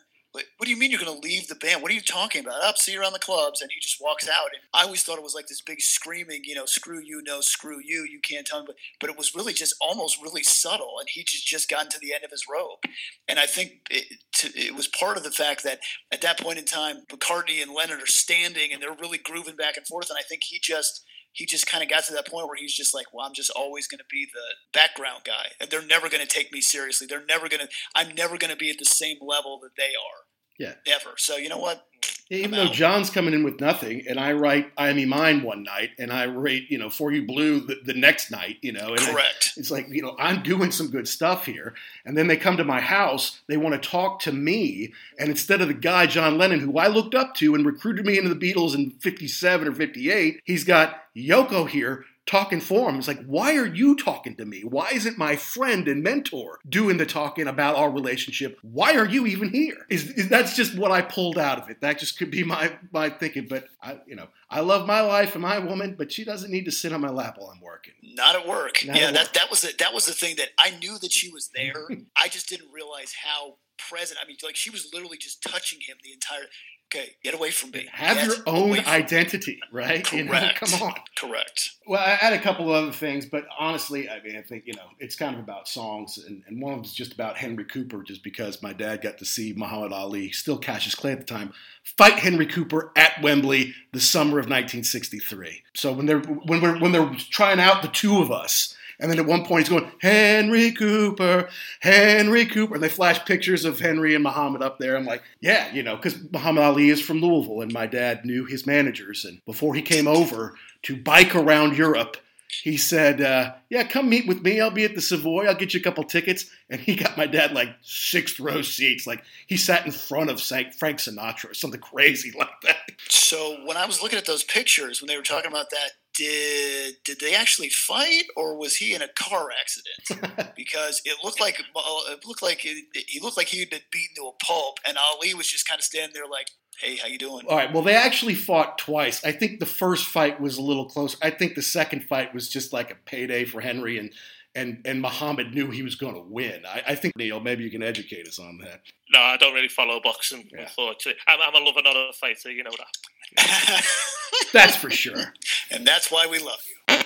C: what do you mean you're going to leave the band? What are you talking about? Up, see you around the clubs, and he just walks out. And I always thought it was like this big screaming, you know, screw you, no, screw you, you can't tell me. But, but it was really just almost really subtle, and he just just gotten to the end of his rope. And I think it, to, it was part of the fact that at that point in time, McCartney and Lennon are standing, and they're really grooving back and forth. And I think he just he just kind of got to that point where he's just like, well, I'm just always going to be the background guy. And they're never going to take me seriously. They're never going to, I'm never going to be at the same level that they are.
A: Yeah.
C: Ever. So you know what?
A: Yeah, even though John's coming in with nothing, and I write "I Me Mine" one night, and I rate you know "For You Blue" the, the next night, you know,
C: correct.
A: it's like you know I'm doing some good stuff here, and then they come to my house, they want to talk to me, and instead of the guy John Lennon, who I looked up to and recruited me into the Beatles in '57 or '58, he's got Yoko here talking for him. It's like, why are you talking to me? Why isn't my friend and mentor doing the talking about our relationship? Why are you even here? Is, is that's just what I pulled out of it. That just could be my my thinking. But I, you know, I love my wife and my woman, but she doesn't need to sit on my lap while I'm working.
C: Not at work. Not yeah, at that work. that was the, that was the thing that I knew that she was there. I just didn't realize how present. I mean, like she was literally just touching him the entire. Okay, get away from me.
A: Have
C: get
A: your own identity, right?
C: Correct.
A: You know, come on.
C: Correct.
A: Well, I had a couple of other things, but honestly, I mean, I think you know it's kind of about songs, and, and one of them is just about Henry Cooper, just because my dad got to see Muhammad Ali, still Cassius Clay at the time, fight Henry Cooper at Wembley the summer of 1963. So when they're when we're when they're trying out the two of us and then at one point he's going, Henry Cooper, Henry Cooper. And they flash pictures of Henry and Muhammad up there. I'm like, yeah, you know, because Muhammad Ali is from Louisville and my dad knew his managers. And before he came over to bike around Europe, he said, uh, Yeah, come meet with me. I'll be at the Savoy. I'll get you a couple tickets. And he got my dad like sixth row seats. Like he sat in front of Frank Sinatra or something crazy like that.
C: So when I was looking at those pictures, when they were talking about that did did they actually fight or was he in a car accident? because it looked like it looked like it, he looked like he had been beaten to a pulp, and Ali was just kind of standing there like, "Hey, how you doing?"
A: All right. Well, they actually fought twice. I think the first fight was a little closer. I think the second fight was just like a payday for Henry and. And, and Muhammad knew he was going to win. I, I think Neil, maybe you can educate us on that.
B: No, I don't really follow boxing. Yeah. Unfortunately, I'm, I'm a lover, not a fighter. You know that.
A: that's for sure.
C: And that's why we love you.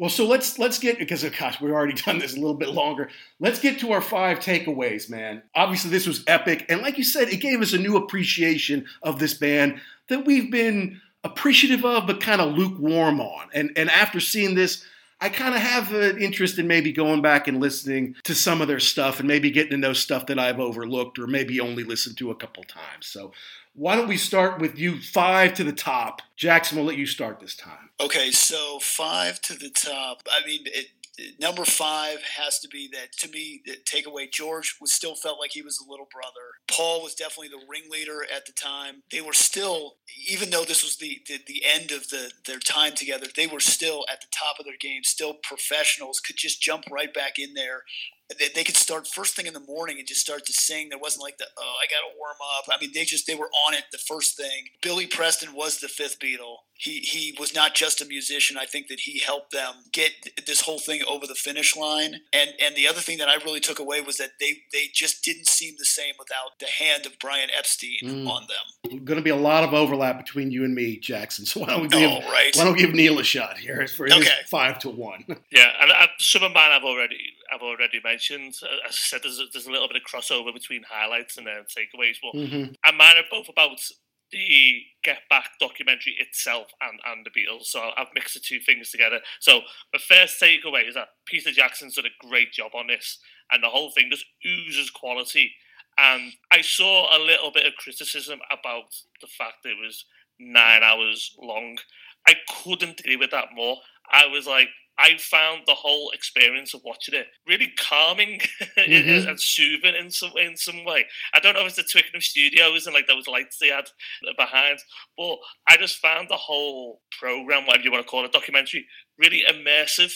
A: Well, so let's let's get because of gosh, we've already done this a little bit longer. Let's get to our five takeaways, man. Obviously, this was epic, and like you said, it gave us a new appreciation of this band that we've been appreciative of, but kind of lukewarm on. And and after seeing this, I kind of have an interest in maybe going back and listening to some of their stuff and maybe getting to know stuff that I've overlooked or maybe only listened to a couple times. So why don't we start with you five to the top? Jackson, we'll let you start this time.
C: Okay, so five to the top. I mean, it, number five has to be that to me the takeaway george was still felt like he was a little brother. Paul was definitely the ringleader at the time. They were still even though this was the, the, the end of the their time together they were still at the top of their game still professionals could just jump right back in there they, they could start first thing in the morning and just start to sing. There wasn't like the oh I got to warm up. I mean they just they were on it the first thing. Billy Preston was the fifth Beatle. He he was not just a musician. I think that he helped them get this whole thing over the finish line. And and the other thing that I really took away was that they they just didn't seem the same without the hand of Brian Epstein mm. on them.
A: Going to be a lot of overlap between you and me, Jackson. So why don't we give
C: oh, right.
A: why don't we give Neil a shot here for his okay. five to one?
B: Yeah, and uh, some of mine I've already I've already mentioned. Uh, as I said, there's a, there's a little bit of crossover between highlights and then takeaways, but mm-hmm. and mine are both about the Get Back documentary itself and, and the Beatles. So I've mixed the two things together. So the first takeaway is that Peter Jackson's done a great job on this, and the whole thing just oozes quality. And I saw a little bit of criticism about the fact it was nine hours long. I couldn't agree with that more. I was like, I found the whole experience of watching it really calming mm-hmm. and soothing in some in some way. I don't know if it's the Twickenham studios and like those lights they had behind, but I just found the whole program, whatever you want to call it, documentary, really immersive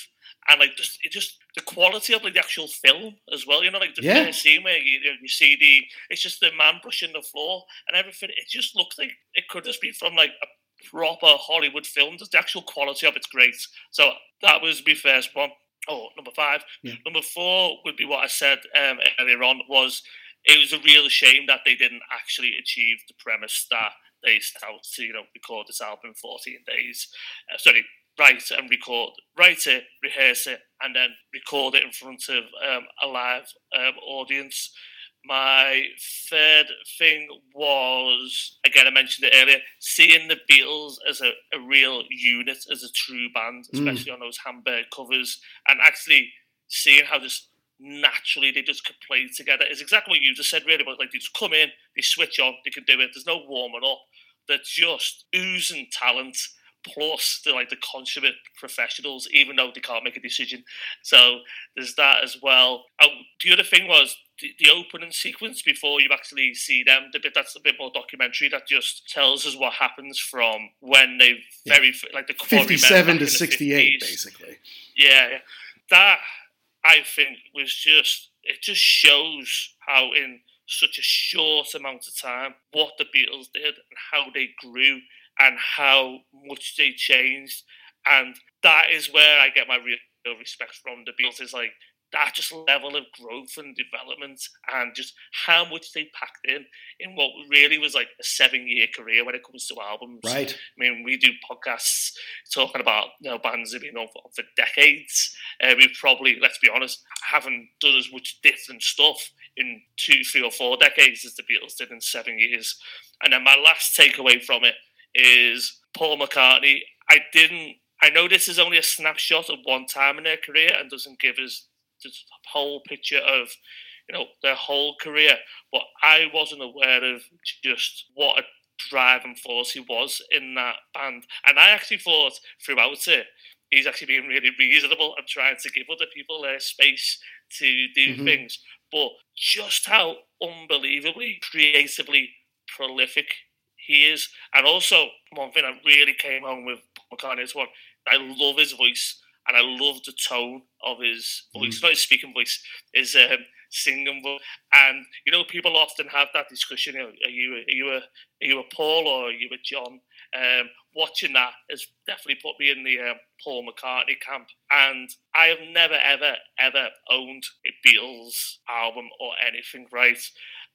B: and like just it just the quality of like the actual film as well. You know, like the yeah. scene where you, you see the it's just the man brushing the floor and everything. It just looks like it could just be from like a proper Hollywood film. The actual quality of it's great. So that was my first one. Oh, number five. Yeah. Number four would be what I said um, earlier on was it was a real shame that they didn't actually achieve the premise that they set out to, you know, record this album in 14 days. Uh, sorry, write and record, write it, rehearse it, and then record it in front of um, a live um, audience. My third thing was, again, I mentioned it earlier, seeing the Beatles as a, a real unit, as a true band, hmm. especially mm. on those Hamburg covers, and actually seeing how just naturally they just could play together is exactly what you just said, really. But like they just come in, they switch on, they can do it. There's no warming up. They're just oozing talent plus the like the consummate professionals, even though they can't make a decision. So there's that as well. Oh, the other thing was the, the, opening sequence before you actually see them. The bit that's a bit more documentary that just tells us what happens from when they very yeah. like the
A: fifty-seven to sixty-eight, basically.
B: Yeah, yeah, that I think was just it just shows how in such a short amount of time what the Beatles did and how they grew and how much they changed. And that is where I get my real respect from the Beatles. Is like that just level of growth and development and just how much they packed in in what really was like a seven year career when it comes to albums.
A: Right.
B: I mean, we do podcasts talking about you know bands that have been on for, for decades. Uh, we probably, let's be honest, haven't done as much different stuff in two, three, or four decades as the Beatles did in seven years. And then my last takeaway from it is Paul McCartney. I didn't. I know this is only a snapshot of one time in their career and doesn't give us the whole picture of you know their whole career, but I wasn't aware of just what a driving force he was in that band, and I actually thought throughout it he's actually being really reasonable and trying to give other people their space to do mm-hmm. things, but just how unbelievably creatively prolific he is. And also, one thing that really came home with McCartney is one, I love his voice and I love the tone of his voice, mm. not his speaking voice, his um, singing voice. And you know, people often have that discussion: you know, are you are you a are you a Paul or are you a John? Um, watching that has definitely put me in the um, Paul McCartney camp, and I have never, ever, ever owned a Beatles album or anything. Right,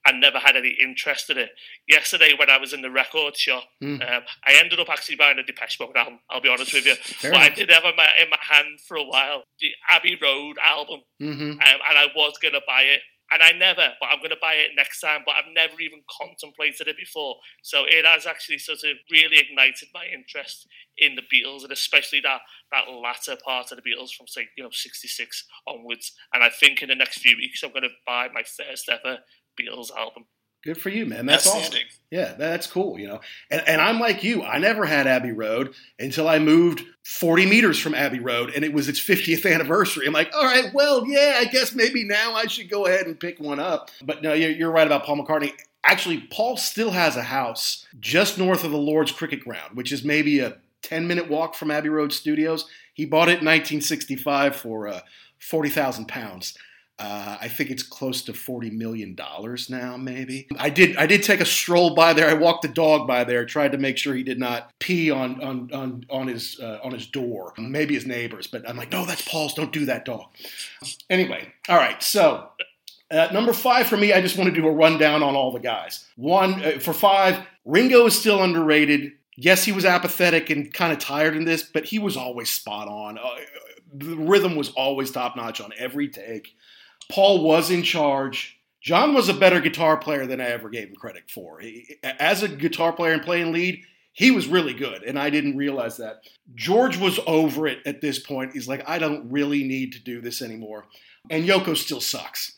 B: and never had any interest in it. Yesterday, when I was in the record shop, mm. um, I ended up actually buying a Depeche Mode album. I'll be honest with you, Fair but enough. I did have in my, in my hand for a while the Abbey Road album, mm-hmm. um, and I was going to buy it. And I never, but I'm going to buy it next time. But I've never even contemplated it before. So it has actually sort of really ignited my interest in the Beatles, and especially that that latter part of the Beatles from say you know '66 onwards. And I think in the next few weeks I'm going to buy my first ever Beatles album.
A: Good for you, man. That's awesome. Yeah, that's cool, you know. And, and I'm like you. I never had Abbey Road until I moved 40 meters from Abbey Road and it was its 50th anniversary. I'm like, all right, well, yeah, I guess maybe now I should go ahead and pick one up. But no, you're, you're right about Paul McCartney. Actually, Paul still has a house just north of the Lord's Cricket Ground, which is maybe a 10 minute walk from Abbey Road Studios. He bought it in 1965 for uh, 40,000 pounds. Uh, I think it's close to forty million dollars now, maybe. I did. I did take a stroll by there. I walked the dog by there, tried to make sure he did not pee on on on, on his uh, on his door. Maybe his neighbors, but I'm like, no, that's Paul's. Don't do that, dog. Anyway, all right. So uh, number five for me, I just want to do a rundown on all the guys. One uh, for five, Ringo is still underrated. Yes, he was apathetic and kind of tired in this, but he was always spot on. Uh, the rhythm was always top notch on every take. Paul was in charge. John was a better guitar player than I ever gave him credit for. He, as a guitar player and playing lead, he was really good, and I didn't realize that. George was over it at this point. He's like, I don't really need to do this anymore. And Yoko still sucks.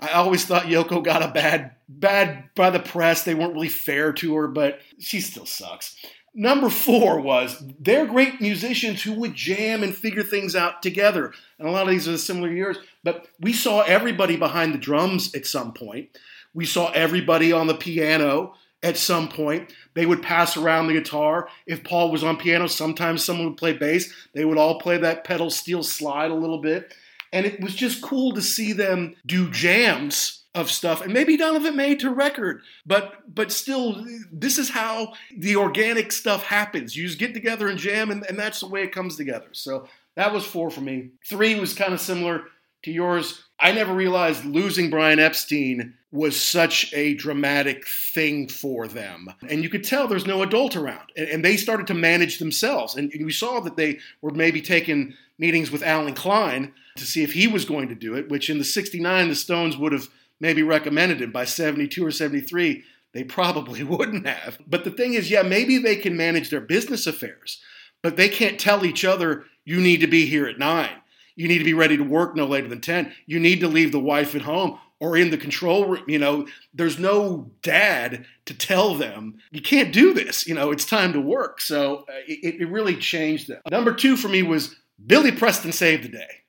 A: I always thought Yoko got a bad, bad by the press. They weren't really fair to her, but she still sucks. Number four was they're great musicians who would jam and figure things out together. And a lot of these are similar years, but we saw everybody behind the drums at some point. We saw everybody on the piano at some point. They would pass around the guitar. If Paul was on piano, sometimes someone would play bass. They would all play that pedal steel slide a little bit. And it was just cool to see them do jams of stuff and maybe none of it made to record but but still this is how the organic stuff happens. You just get together and jam and, and that's the way it comes together. So that was four for me. Three was kind of similar to yours. I never realized losing brian epstein was such a dramatic thing for them. And you could tell there's no adult around and, and they started to manage themselves. And we saw that they were maybe taking meetings with Allen Klein to see if he was going to do it which in the 69 the stones would have maybe recommended him by 72 or 73, they probably wouldn't have. But the thing is, yeah, maybe they can manage their business affairs, but they can't tell each other, you need to be here at nine. You need to be ready to work no later than 10. You need to leave the wife at home or in the control room. You know, there's no dad to tell them, you can't do this. You know, it's time to work. So uh, it, it really changed them. Number two for me was Billy Preston saved the day.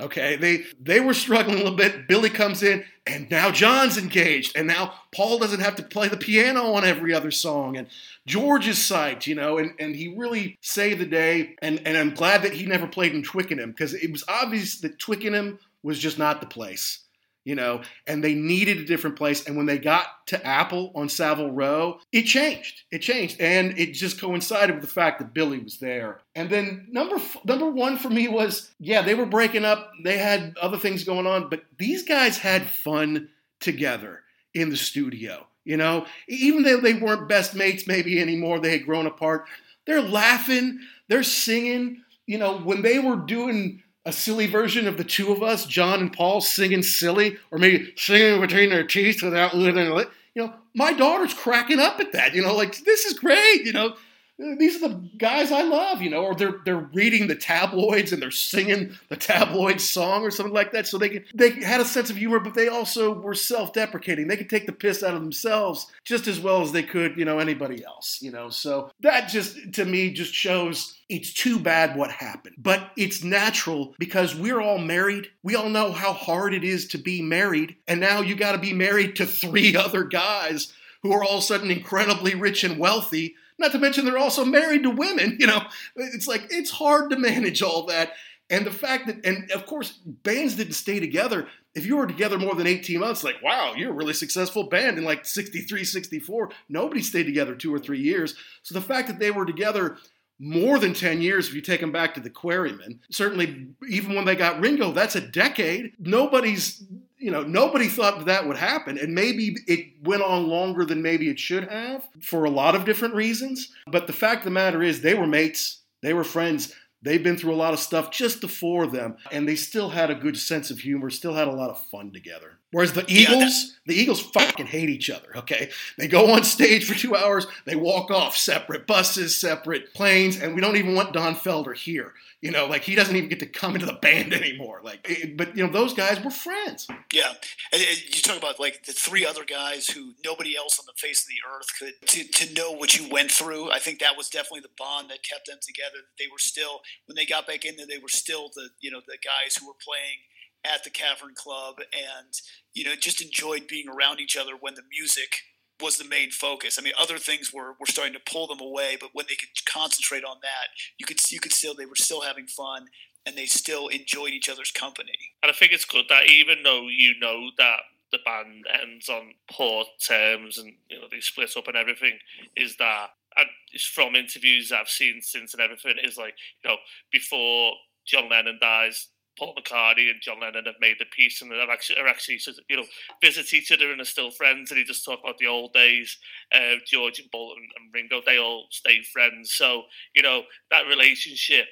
A: Okay, they they were struggling a little bit. Billy comes in, and now John's engaged, and now Paul doesn't have to play the piano on every other song, and George is psyched, you know, and, and he really saved the day. And and I'm glad that he never played in Twickenham because it was obvious that Twickenham was just not the place you know, and they needed a different place. And when they got to Apple on Savile Row, it changed. It changed, and it just coincided with the fact that Billy was there. And then number number one for me was, yeah, they were breaking up. They had other things going on, but these guys had fun together in the studio. You know, even though they weren't best mates maybe anymore, they had grown apart. They're laughing, they're singing. You know, when they were doing a silly version of the two of us, John and Paul, singing silly, or maybe singing between their teeth without it. You know, my daughter's cracking up at that. You know, like this is great. You know, these are the guys I love, you know, or they're they're reading the tabloids and they're singing the tabloid song or something like that. So they they had a sense of humor, but they also were self-deprecating. They could take the piss out of themselves just as well as they could, you know, anybody else, you know. So that just to me just shows it's too bad what happened. But it's natural because we're all married. We all know how hard it is to be married. And now you got to be married to three other guys who are all of a sudden incredibly rich and wealthy not to mention they're also married to women. You know, it's like it's hard to manage all that. And the fact that, and of course, bands didn't stay together. If you were together more than 18 months, like, wow, you're a really successful band in like 63, 64. Nobody stayed together two or three years. So the fact that they were together more than 10 years if you take them back to the Quarrymen. Certainly, even when they got Ringo, that's a decade. Nobody's, you know, nobody thought that would happen. And maybe it went on longer than maybe it should have for a lot of different reasons. But the fact of the matter is, they were mates, they were friends. They've been through a lot of stuff, just the four of them, and they still had a good sense of humor, still had a lot of fun together. Whereas the Eagles, yeah, the Eagles fucking hate each other, okay? They go on stage for two hours, they walk off separate buses, separate planes, and we don't even want Don Felder here. You know, like he doesn't even get to come into the band anymore. Like, it, but you know, those guys were friends.
C: Yeah, and, and you talk about like the three other guys who nobody else on the face of the earth could to, to know what you went through. I think that was definitely the bond that kept them together. They were still when they got back in there, they were still the you know the guys who were playing at the Cavern Club and you know just enjoyed being around each other when the music was the main focus. I mean, other things were, were starting to pull them away, but when they could concentrate on that, you could you could still they were still having fun and they still enjoyed each other's company.
B: And I think it's good that even though you know that the band ends on poor terms and you know they split up and everything, is that and from interviews I've seen since and everything is like you know before John Lennon dies, Paul McCartney and John Lennon have made the peace and are actually, are actually you know, visit each other and are still friends. And he just talked about the old days. Uh, George and and, and Ringo, they all stayed friends. So, you know, that relationship,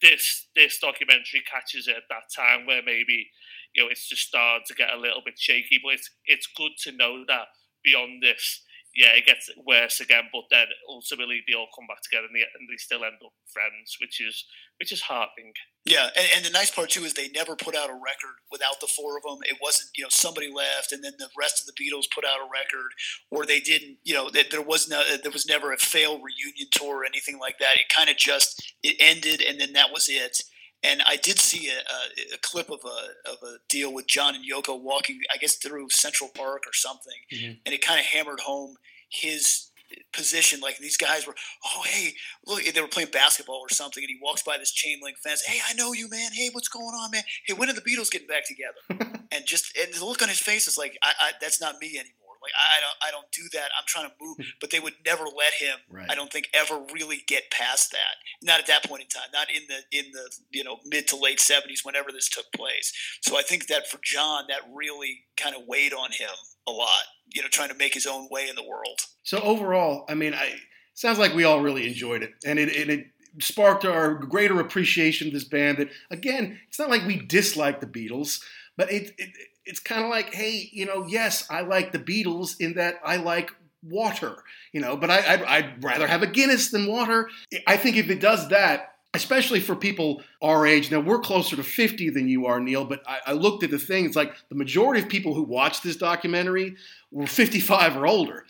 B: this this documentary catches it at that time where maybe, you know, it's just starting to get a little bit shaky. But it's, it's good to know that beyond this, yeah, it gets worse again, but then ultimately they all come back together and they, and they still end up friends, which is which is heartening.
C: Yeah, and, and, the nice part too is they never put out a record without the four of them. It wasn't you know somebody left and then the rest of the Beatles put out a record, or they didn't. You know, there was no there was never a failed reunion tour or anything like that. It kind of just it ended and then that was it. And I did see a, a, a, clip of a of a deal with John and Yoko walking, I guess, through Central Park or something, mm-hmm. and it kind of hammered home his position. Like these guys were, oh hey, look, they were playing basketball or something, and he walks by this chain link fence. Hey, I know you, man. Hey, what's going on, man? Hey, when are the Beatles getting back together? and just and the look on his face is like, I, I, that's not me anymore. Like I, I, don't I don't do that. I'm trying to move, but they would never let him. Right. I don't think ever really get past that. Not at that point in time. Not in the in the you know mid to late 70s, whenever this took place. So I think that for John, that really kind of weighed on him a lot. You know, trying to make his own way in the world.
A: So overall, I mean, I sounds like we all really enjoyed it, and it, and it sparked our greater appreciation of this band. That again, it's not like we dislike the Beatles, but it, it it's kind of like, hey, you know, yes, I like the Beatles in that I like water, you know, but I, I'd, I'd rather have a Guinness than water. I think if it does that, especially for people our age. Now we're closer to 50 than you are, Neil, but I, I, looked at the thing. It's like the majority of people who watched this documentary were 55 or older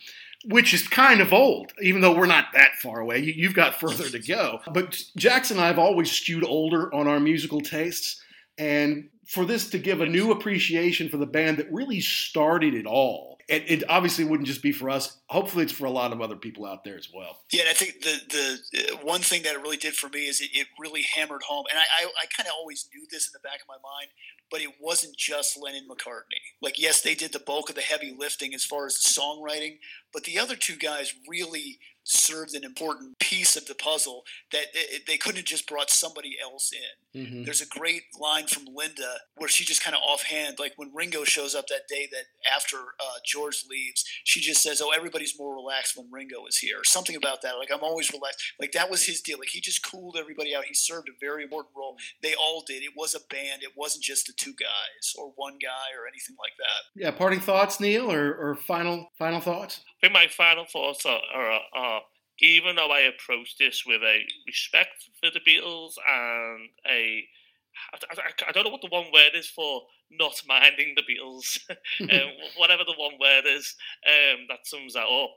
A: which is kind of old, even though we're not that far away. You, have got further to go. But Jackson and I have always skewed older on our musical tastes. And for this to give a new appreciation for the band that really started it all, it, it, obviously wouldn't just be for us. Hopefully, it's for a lot of other people out there as well.
C: Yeah, and I think the the uh, one thing that it really did for me is it, it really hammered home, and I, I, I kind of always knew this in the back of my mind, but it wasn't just Lennon McCartney. Like, yes, they did the bulk of the heavy lifting as far as the songwriting, but the other two guys really served an important piece of the puzzle that they couldn't have just brought somebody else in. Mm-hmm. There's a great line from Linda where she just kind of offhand, like when Ringo shows up that day that after uh, George leaves, she just says, "Oh, everybody's more relaxed when Ringo is here," or something about that. Like I'm always relaxed. Like that was his deal. Like he just cooled everybody out. He served a very important role. They all did. It was a band. It wasn't just the two guys or one guy or anything like that.
A: Yeah. Parting thoughts, Neil, or, or final final thoughts.
B: I think my final thoughts are, are, are even though I approach this with a respect for the Beatles and a I, I, I don't know what the one word is for not minding the Beatles, um, whatever the one word is um, that sums that up.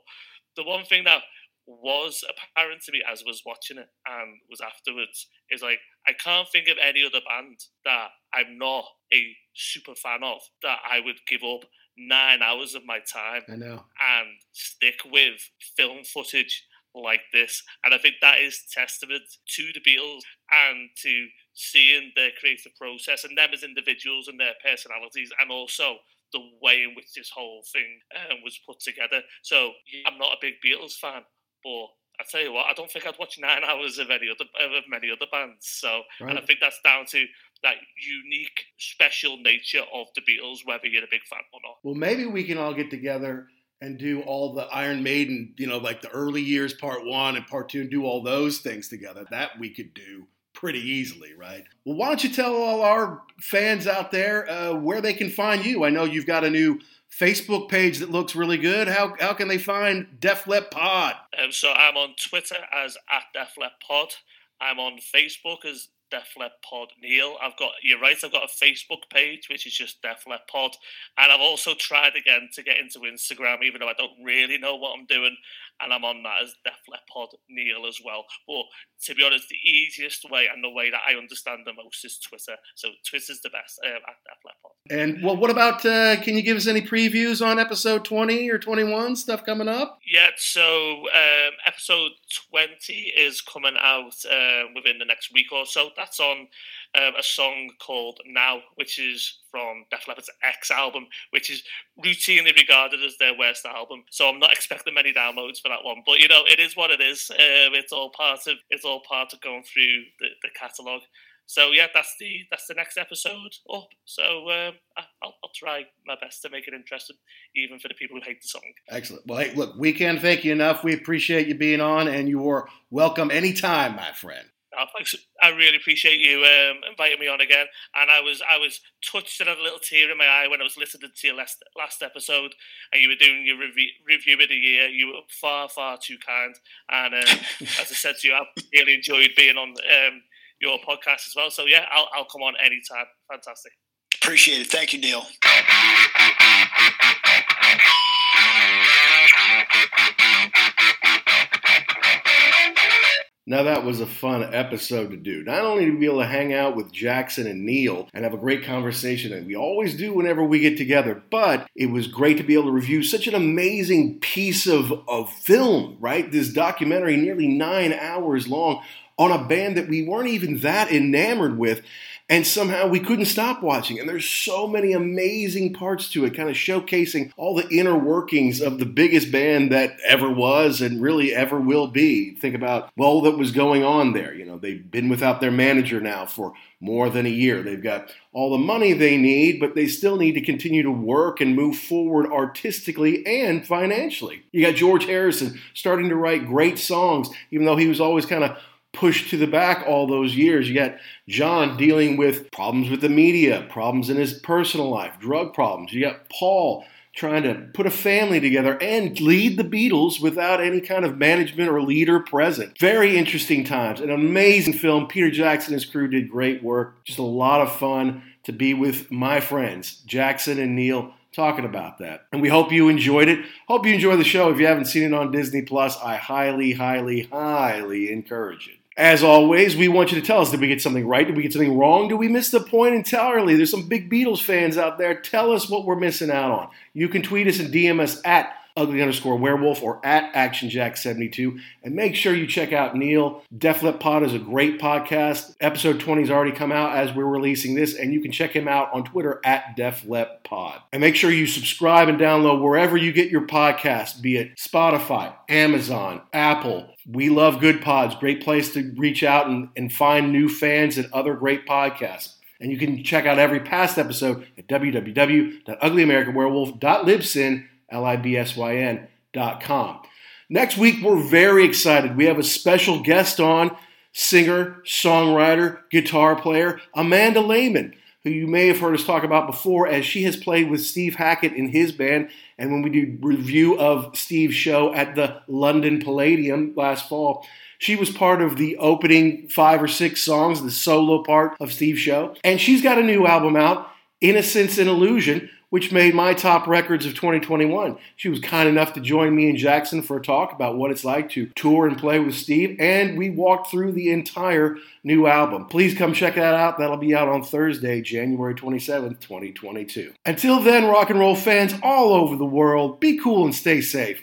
B: The one thing that was apparent to me as I was watching it and was afterwards is like I can't think of any other band that I'm not a super fan of that I would give up nine hours of my time
A: I know.
B: and stick with film footage like this. And I think that is testament to the Beatles and to seeing their creative process and them as individuals and their personalities and also the way in which this whole thing um, was put together. So I'm not a big Beatles fan, but I tell you what, I don't think I'd watch nine hours of any other of many other bands. So, right. and I think that's down to that unique, special nature of the Beatles, whether you're a big fan or not.
A: Well, maybe we can all get together and do all the Iron Maiden, you know, like the early years, part one and part two, and do all those things together. That we could do pretty easily, right? Well, why don't you tell all our fans out there uh, where they can find you? I know you've got a new Facebook page that looks really good. How, how can they find Def Lep Pod?
B: Um, so I'm on Twitter as at Def Pod. I'm on Facebook as Def Lep Pod Neil. I've got you're right. I've got a Facebook page which is just Def Lep Pod, and I've also tried again to get into Instagram, even though I don't really know what I'm doing, and I'm on that as Def Lep Pod Neil as well. But to be honest, the easiest way and the way that I understand the most is Twitter. So Twitter's the best um, at Def Lep Pod.
A: And well, what about? Uh, can you give us any previews on episode twenty or twenty one stuff coming up?
B: Yeah. So um, episode twenty is coming out uh, within the next week or so that's on um, a song called Now, which is from Def Leppard's X album, which is routinely regarded as their worst album. So I'm not expecting many downloads for that one. But you know, it is what it is. Um, it's all part of it's all part of going through the, the catalogue. So yeah, that's the that's the next episode up. So um, I'll, I'll try my best to make it interesting, even for the people who hate the song.
A: Excellent. Well, hey, look, we can't thank you enough. We appreciate you being on, and you are welcome anytime, my friend.
B: Oh, thanks. I really appreciate you um, inviting me on again. And I was I was touched and had a little tear in my eye when I was listening to your last last episode, and you were doing your review, review of the year. You were far far too kind, and um, as I said to you, I really enjoyed being on um, your podcast as well. So yeah, I'll I'll come on anytime. Fantastic.
C: Appreciate it. Thank you, Neil.
A: Now, that was a fun episode to do. Not only to be able to hang out with Jackson and Neil and have a great conversation, that we always do whenever we get together, but it was great to be able to review such an amazing piece of, of film, right? This documentary, nearly nine hours long, on a band that we weren't even that enamored with and somehow we couldn't stop watching. And there's so many amazing parts to it, kind of showcasing all the inner workings of the biggest band that ever was and really ever will be. Think about all that was going on there. You know, they've been without their manager now for more than a year. They've got all the money they need, but they still need to continue to work and move forward artistically and financially. You got George Harrison starting to write great songs, even though he was always kind of pushed to the back all those years. You got John dealing with problems with the media, problems in his personal life, drug problems. You got Paul trying to put a family together and lead the Beatles without any kind of management or leader present. Very interesting times. An amazing film. Peter Jackson and his crew did great work. Just a lot of fun to be with my friends, Jackson and Neil talking about that. And we hope you enjoyed it. Hope you enjoy the show. If you haven't seen it on Disney Plus, I highly, highly, highly encourage it. As always, we want you to tell us did we get something right? Did we get something wrong? Did we miss the point entirely? There's some big Beatles fans out there. Tell us what we're missing out on. You can tweet us and DM us at ugly underscore werewolf or at actionjack72. And make sure you check out neil. Def pod is a great podcast. Episode 20 has already come out as we're releasing this and you can check him out on twitter at def pod. And make sure you subscribe and download wherever you get your podcast be it spotify amazon apple. We love good pods. Great place to reach out and, and find new fans and other great podcasts. And you can check out every past episode at www.uglyamericanwerewolf.libsyn.com L-I-B-S-Y-N dot com. Next week, we're very excited. We have a special guest on, singer, songwriter, guitar player, Amanda Lehmann, who you may have heard us talk about before, as she has played with Steve Hackett in his band. And when we did review of Steve's show at the London Palladium last fall, she was part of the opening five or six songs, the solo part of Steve's show. And she's got a new album out, Innocence and Illusion, which made my top records of 2021. She was kind enough to join me and Jackson for a talk about what it's like to tour and play with Steve, and we walked through the entire new album. Please come check that out. That'll be out on Thursday, January 27th, 2022. Until then, rock and roll fans all over the world, be cool and stay safe.